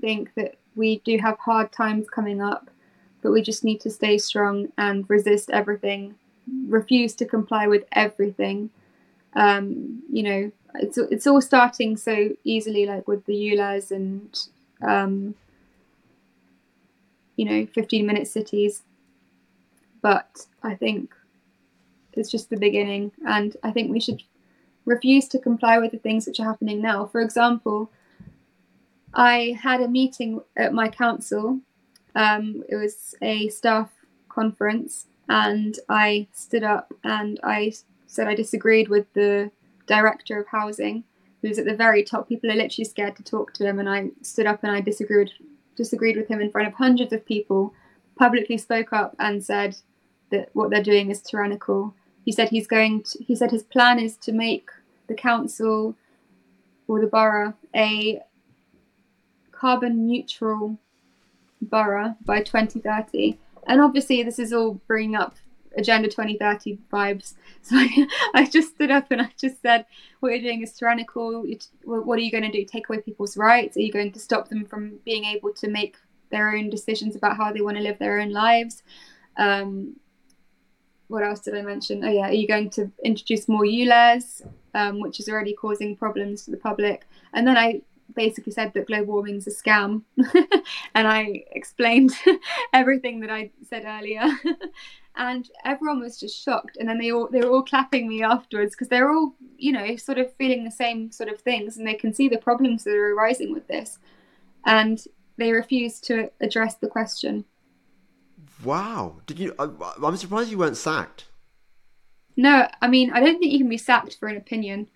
think that we do have hard times coming up but we just need to stay strong and resist everything refuse to comply with everything Um, you know, it's it's all starting so easily, like with the ULEZ and um, you know, 15 minute cities. But I think it's just the beginning, and I think we should refuse to comply with the things which are happening now. For example, I had a meeting at my council. Um, it was a staff conference, and I stood up and I said I disagreed with the director of housing, who's at the very top. People are literally scared to talk to him, and I stood up and I disagreed disagreed with him in front of hundreds of people. Publicly spoke up and said that what they're doing is tyrannical. He said he's going. To, he said his plan is to make the council or the borough a carbon neutral borough by 2030. And obviously, this is all bringing up Agenda 2030 vibes. [LAUGHS] So I, I just stood up and I just said, What you're doing is tyrannical. What are you going to do? Take away people's rights? Are you going to stop them from being able to make their own decisions about how they want to live their own lives? Um, what else did I mention? Oh, yeah, are you going to introduce more ULEZ, um, which is already causing problems to the public? And then I basically said that global warming is a scam, [LAUGHS] and I explained [LAUGHS] everything that I said earlier. [LAUGHS] and everyone was just shocked. And then they all they were all clapping me afterwards because they're all you know sort of feeling the same sort of things. And they can see the problems that are arising with this. And they refused to address the question. Wow. Did you i'm surprised you weren't sacked. No i mean i don't think you can be sacked for an opinion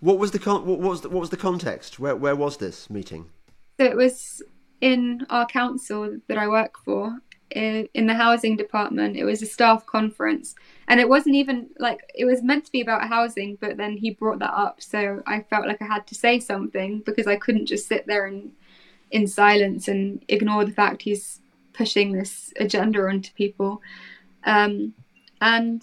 what was the con- what was the, what was the context where where was this meeting so it was in our council that i work for in the housing department. It was a staff conference, and it wasn't even like it was meant to be about housing, but then he brought that up, so I felt like I had to say something because I couldn't just sit there and in silence and ignore the fact he's pushing this agenda onto people. Um, and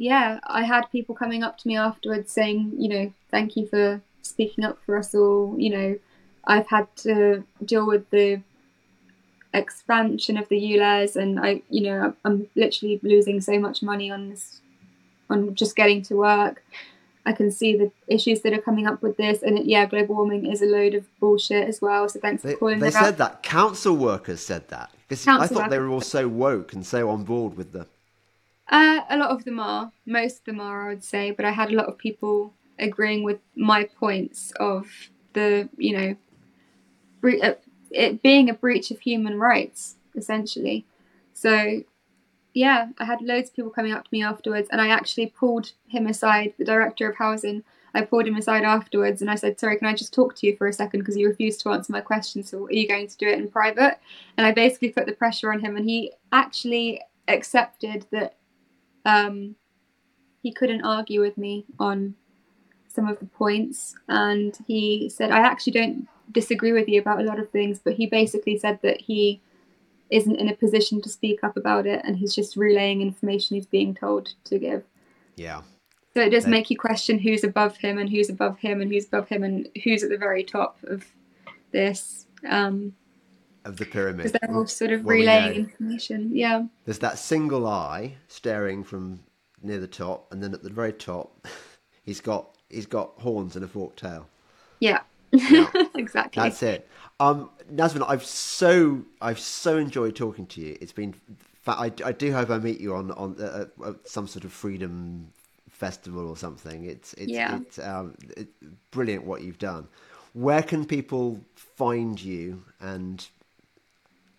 yeah, I had people coming up to me afterwards saying, you know, thank you for speaking up for us all. You know, I've had to deal with the expansion of the ULEZ, and I, you know, I'm literally losing so much money on this, on just getting to work. I can see the issues that are coming up with this, and yeah, global warming is a load of bullshit as well. So thanks they, for calling. Me. They said that council workers said that because I thought they were all so woke and so on board with the. Uh, a lot of them are. Most of them are, I would say, but I had a lot of people agreeing with my points of the, you know, uh, it being a breach of human rights, essentially. So, yeah, I had loads of people coming up to me afterwards, and I actually pulled him aside, the director of housing. I pulled him aside afterwards and I said, Sorry, can I just talk to you for a second because you refused to answer my question? So, are you going to do it in private? And I basically put the pressure on him, and he actually accepted that um, he couldn't argue with me on some of the points. And he said, I actually don't disagree with you about a lot of things, but he basically said that he isn't in a position to speak up about it and he's just relaying information he's being told to give. Yeah. So it does they... make you question who's above him and who's above him and who's above him and who's at the very top of this. Um, of the pyramid. Because they're all sort of relaying information. Yeah. There's that single eye staring from near the top, and then at the very top, [LAUGHS] he's got he's got horns and a forked tail. Yeah. [LAUGHS] exactly. That's it. Um, Nazarin, I've so I've so enjoyed talking to you. It's been. I, I do hope I meet you on on uh, uh, some sort of freedom festival or something. It's it's yeah. it's um, brilliant what you've done. Where can people find you and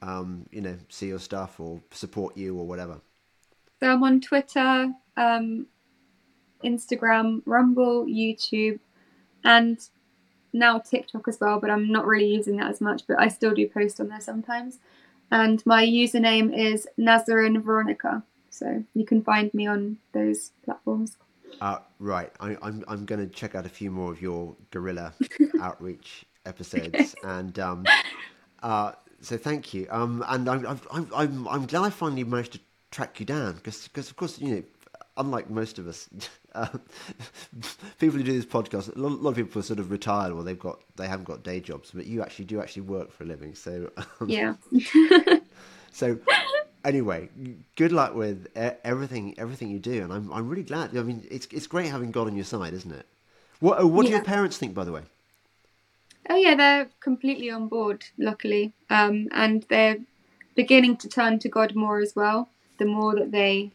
um, you know see your stuff or support you or whatever? So I'm on Twitter, um, Instagram, Rumble, YouTube, and now TikTok as well, but I'm not really using that as much, but I still do post on there sometimes. And my username is Nazarin Veronica. So you can find me on those platforms. Uh, right. I, am I'm, I'm going to check out a few more of your guerrilla [LAUGHS] outreach episodes. And um, uh, so thank you. Um, and I'm, I'm, I'm, I'm glad I finally managed to track you down because, of course, you know, unlike most of us, uh, [LAUGHS] [LAUGHS] people who do this podcast, a lot, of people are sort of retired or they've got they haven't got day jobs, but you actually do actually work for a living. So [LAUGHS] um, yeah. so anyway, good luck with everything everything you do, and I'm I'm really glad. I mean, it's it's great having God on your side, isn't it? What uh, what yeah. do your parents think, by the way? Oh yeah, they're completely on board, luckily, um, and they're beginning to turn to God more as well. The more that they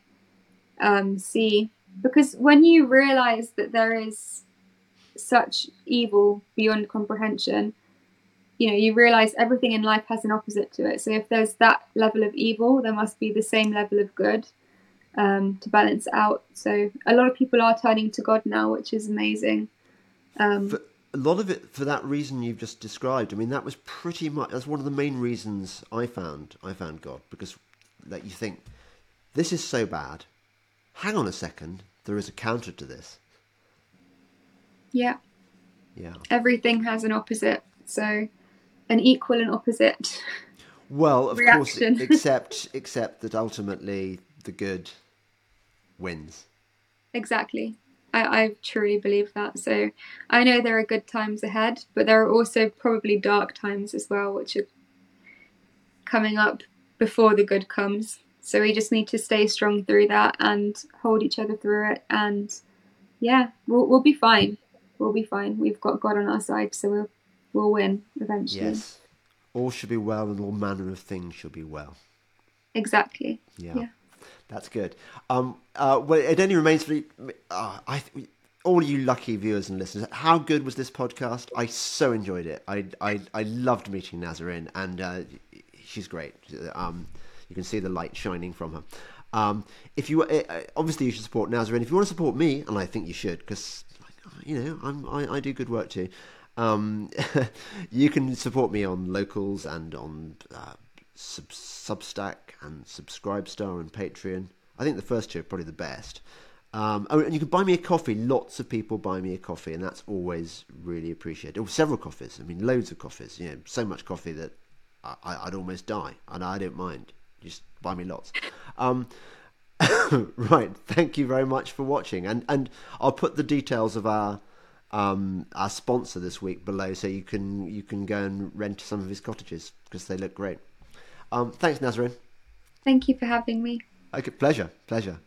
um, see, because when you realize that there is such evil beyond comprehension, you know, you realize everything in life has an opposite to it. So if there's that level of evil, there must be the same level of good um, to balance out. So a lot of people are turning to God now, which is amazing. Um, for, a lot of it for that reason you've just described. I mean, that was pretty much that's one of the main reasons I found I found God because that you think this is so bad. Hang on a second, there is a counter to this. Yeah. Yeah. Everything has an opposite, so an equal and opposite. Well, of reaction. course, [LAUGHS] except except that ultimately the good wins. Exactly. I, I truly believe that. So I know there are good times ahead, but there are also probably dark times as well, which are coming up before the good comes. So we just need to stay strong through that and hold each other through it. And yeah, we'll, we'll be fine. We'll be fine. We've got God on our side, so we'll, we'll win eventually. Yes. All should be well, and all manner of things shall be well. Exactly. Yeah. yeah. That's good. Um, uh, well, it only remains for uh, I, all you lucky viewers and listeners. How good was this podcast? I so enjoyed it. I I, I loved meeting Nazarin, and uh, she's great. Um, you can see the light shining from her. Um, if you uh, uh, obviously you should support Nazarin. If you want to support me, and I think you should, because you know I'm, I, I do good work too. Um, [LAUGHS] you can support me on locals and on uh, Sub- Substack and Subscribestar and Patreon. I think the first two are probably the best. Um, oh, and you can buy me a coffee. Lots of people buy me a coffee, and that's always really appreciated. Oh, several coffees. I mean, loads of coffees. You know, so much coffee that I, would almost die, and I don't mind. Just buy me lots. Um, [COUGHS] right. Thank you very much for watching, and and I'll put the details of our um, our sponsor this week below, so you can you can go and rent some of his cottages because they look great. Um, thanks, Nazarin. Thank you for having me. Okay, pleasure, pleasure.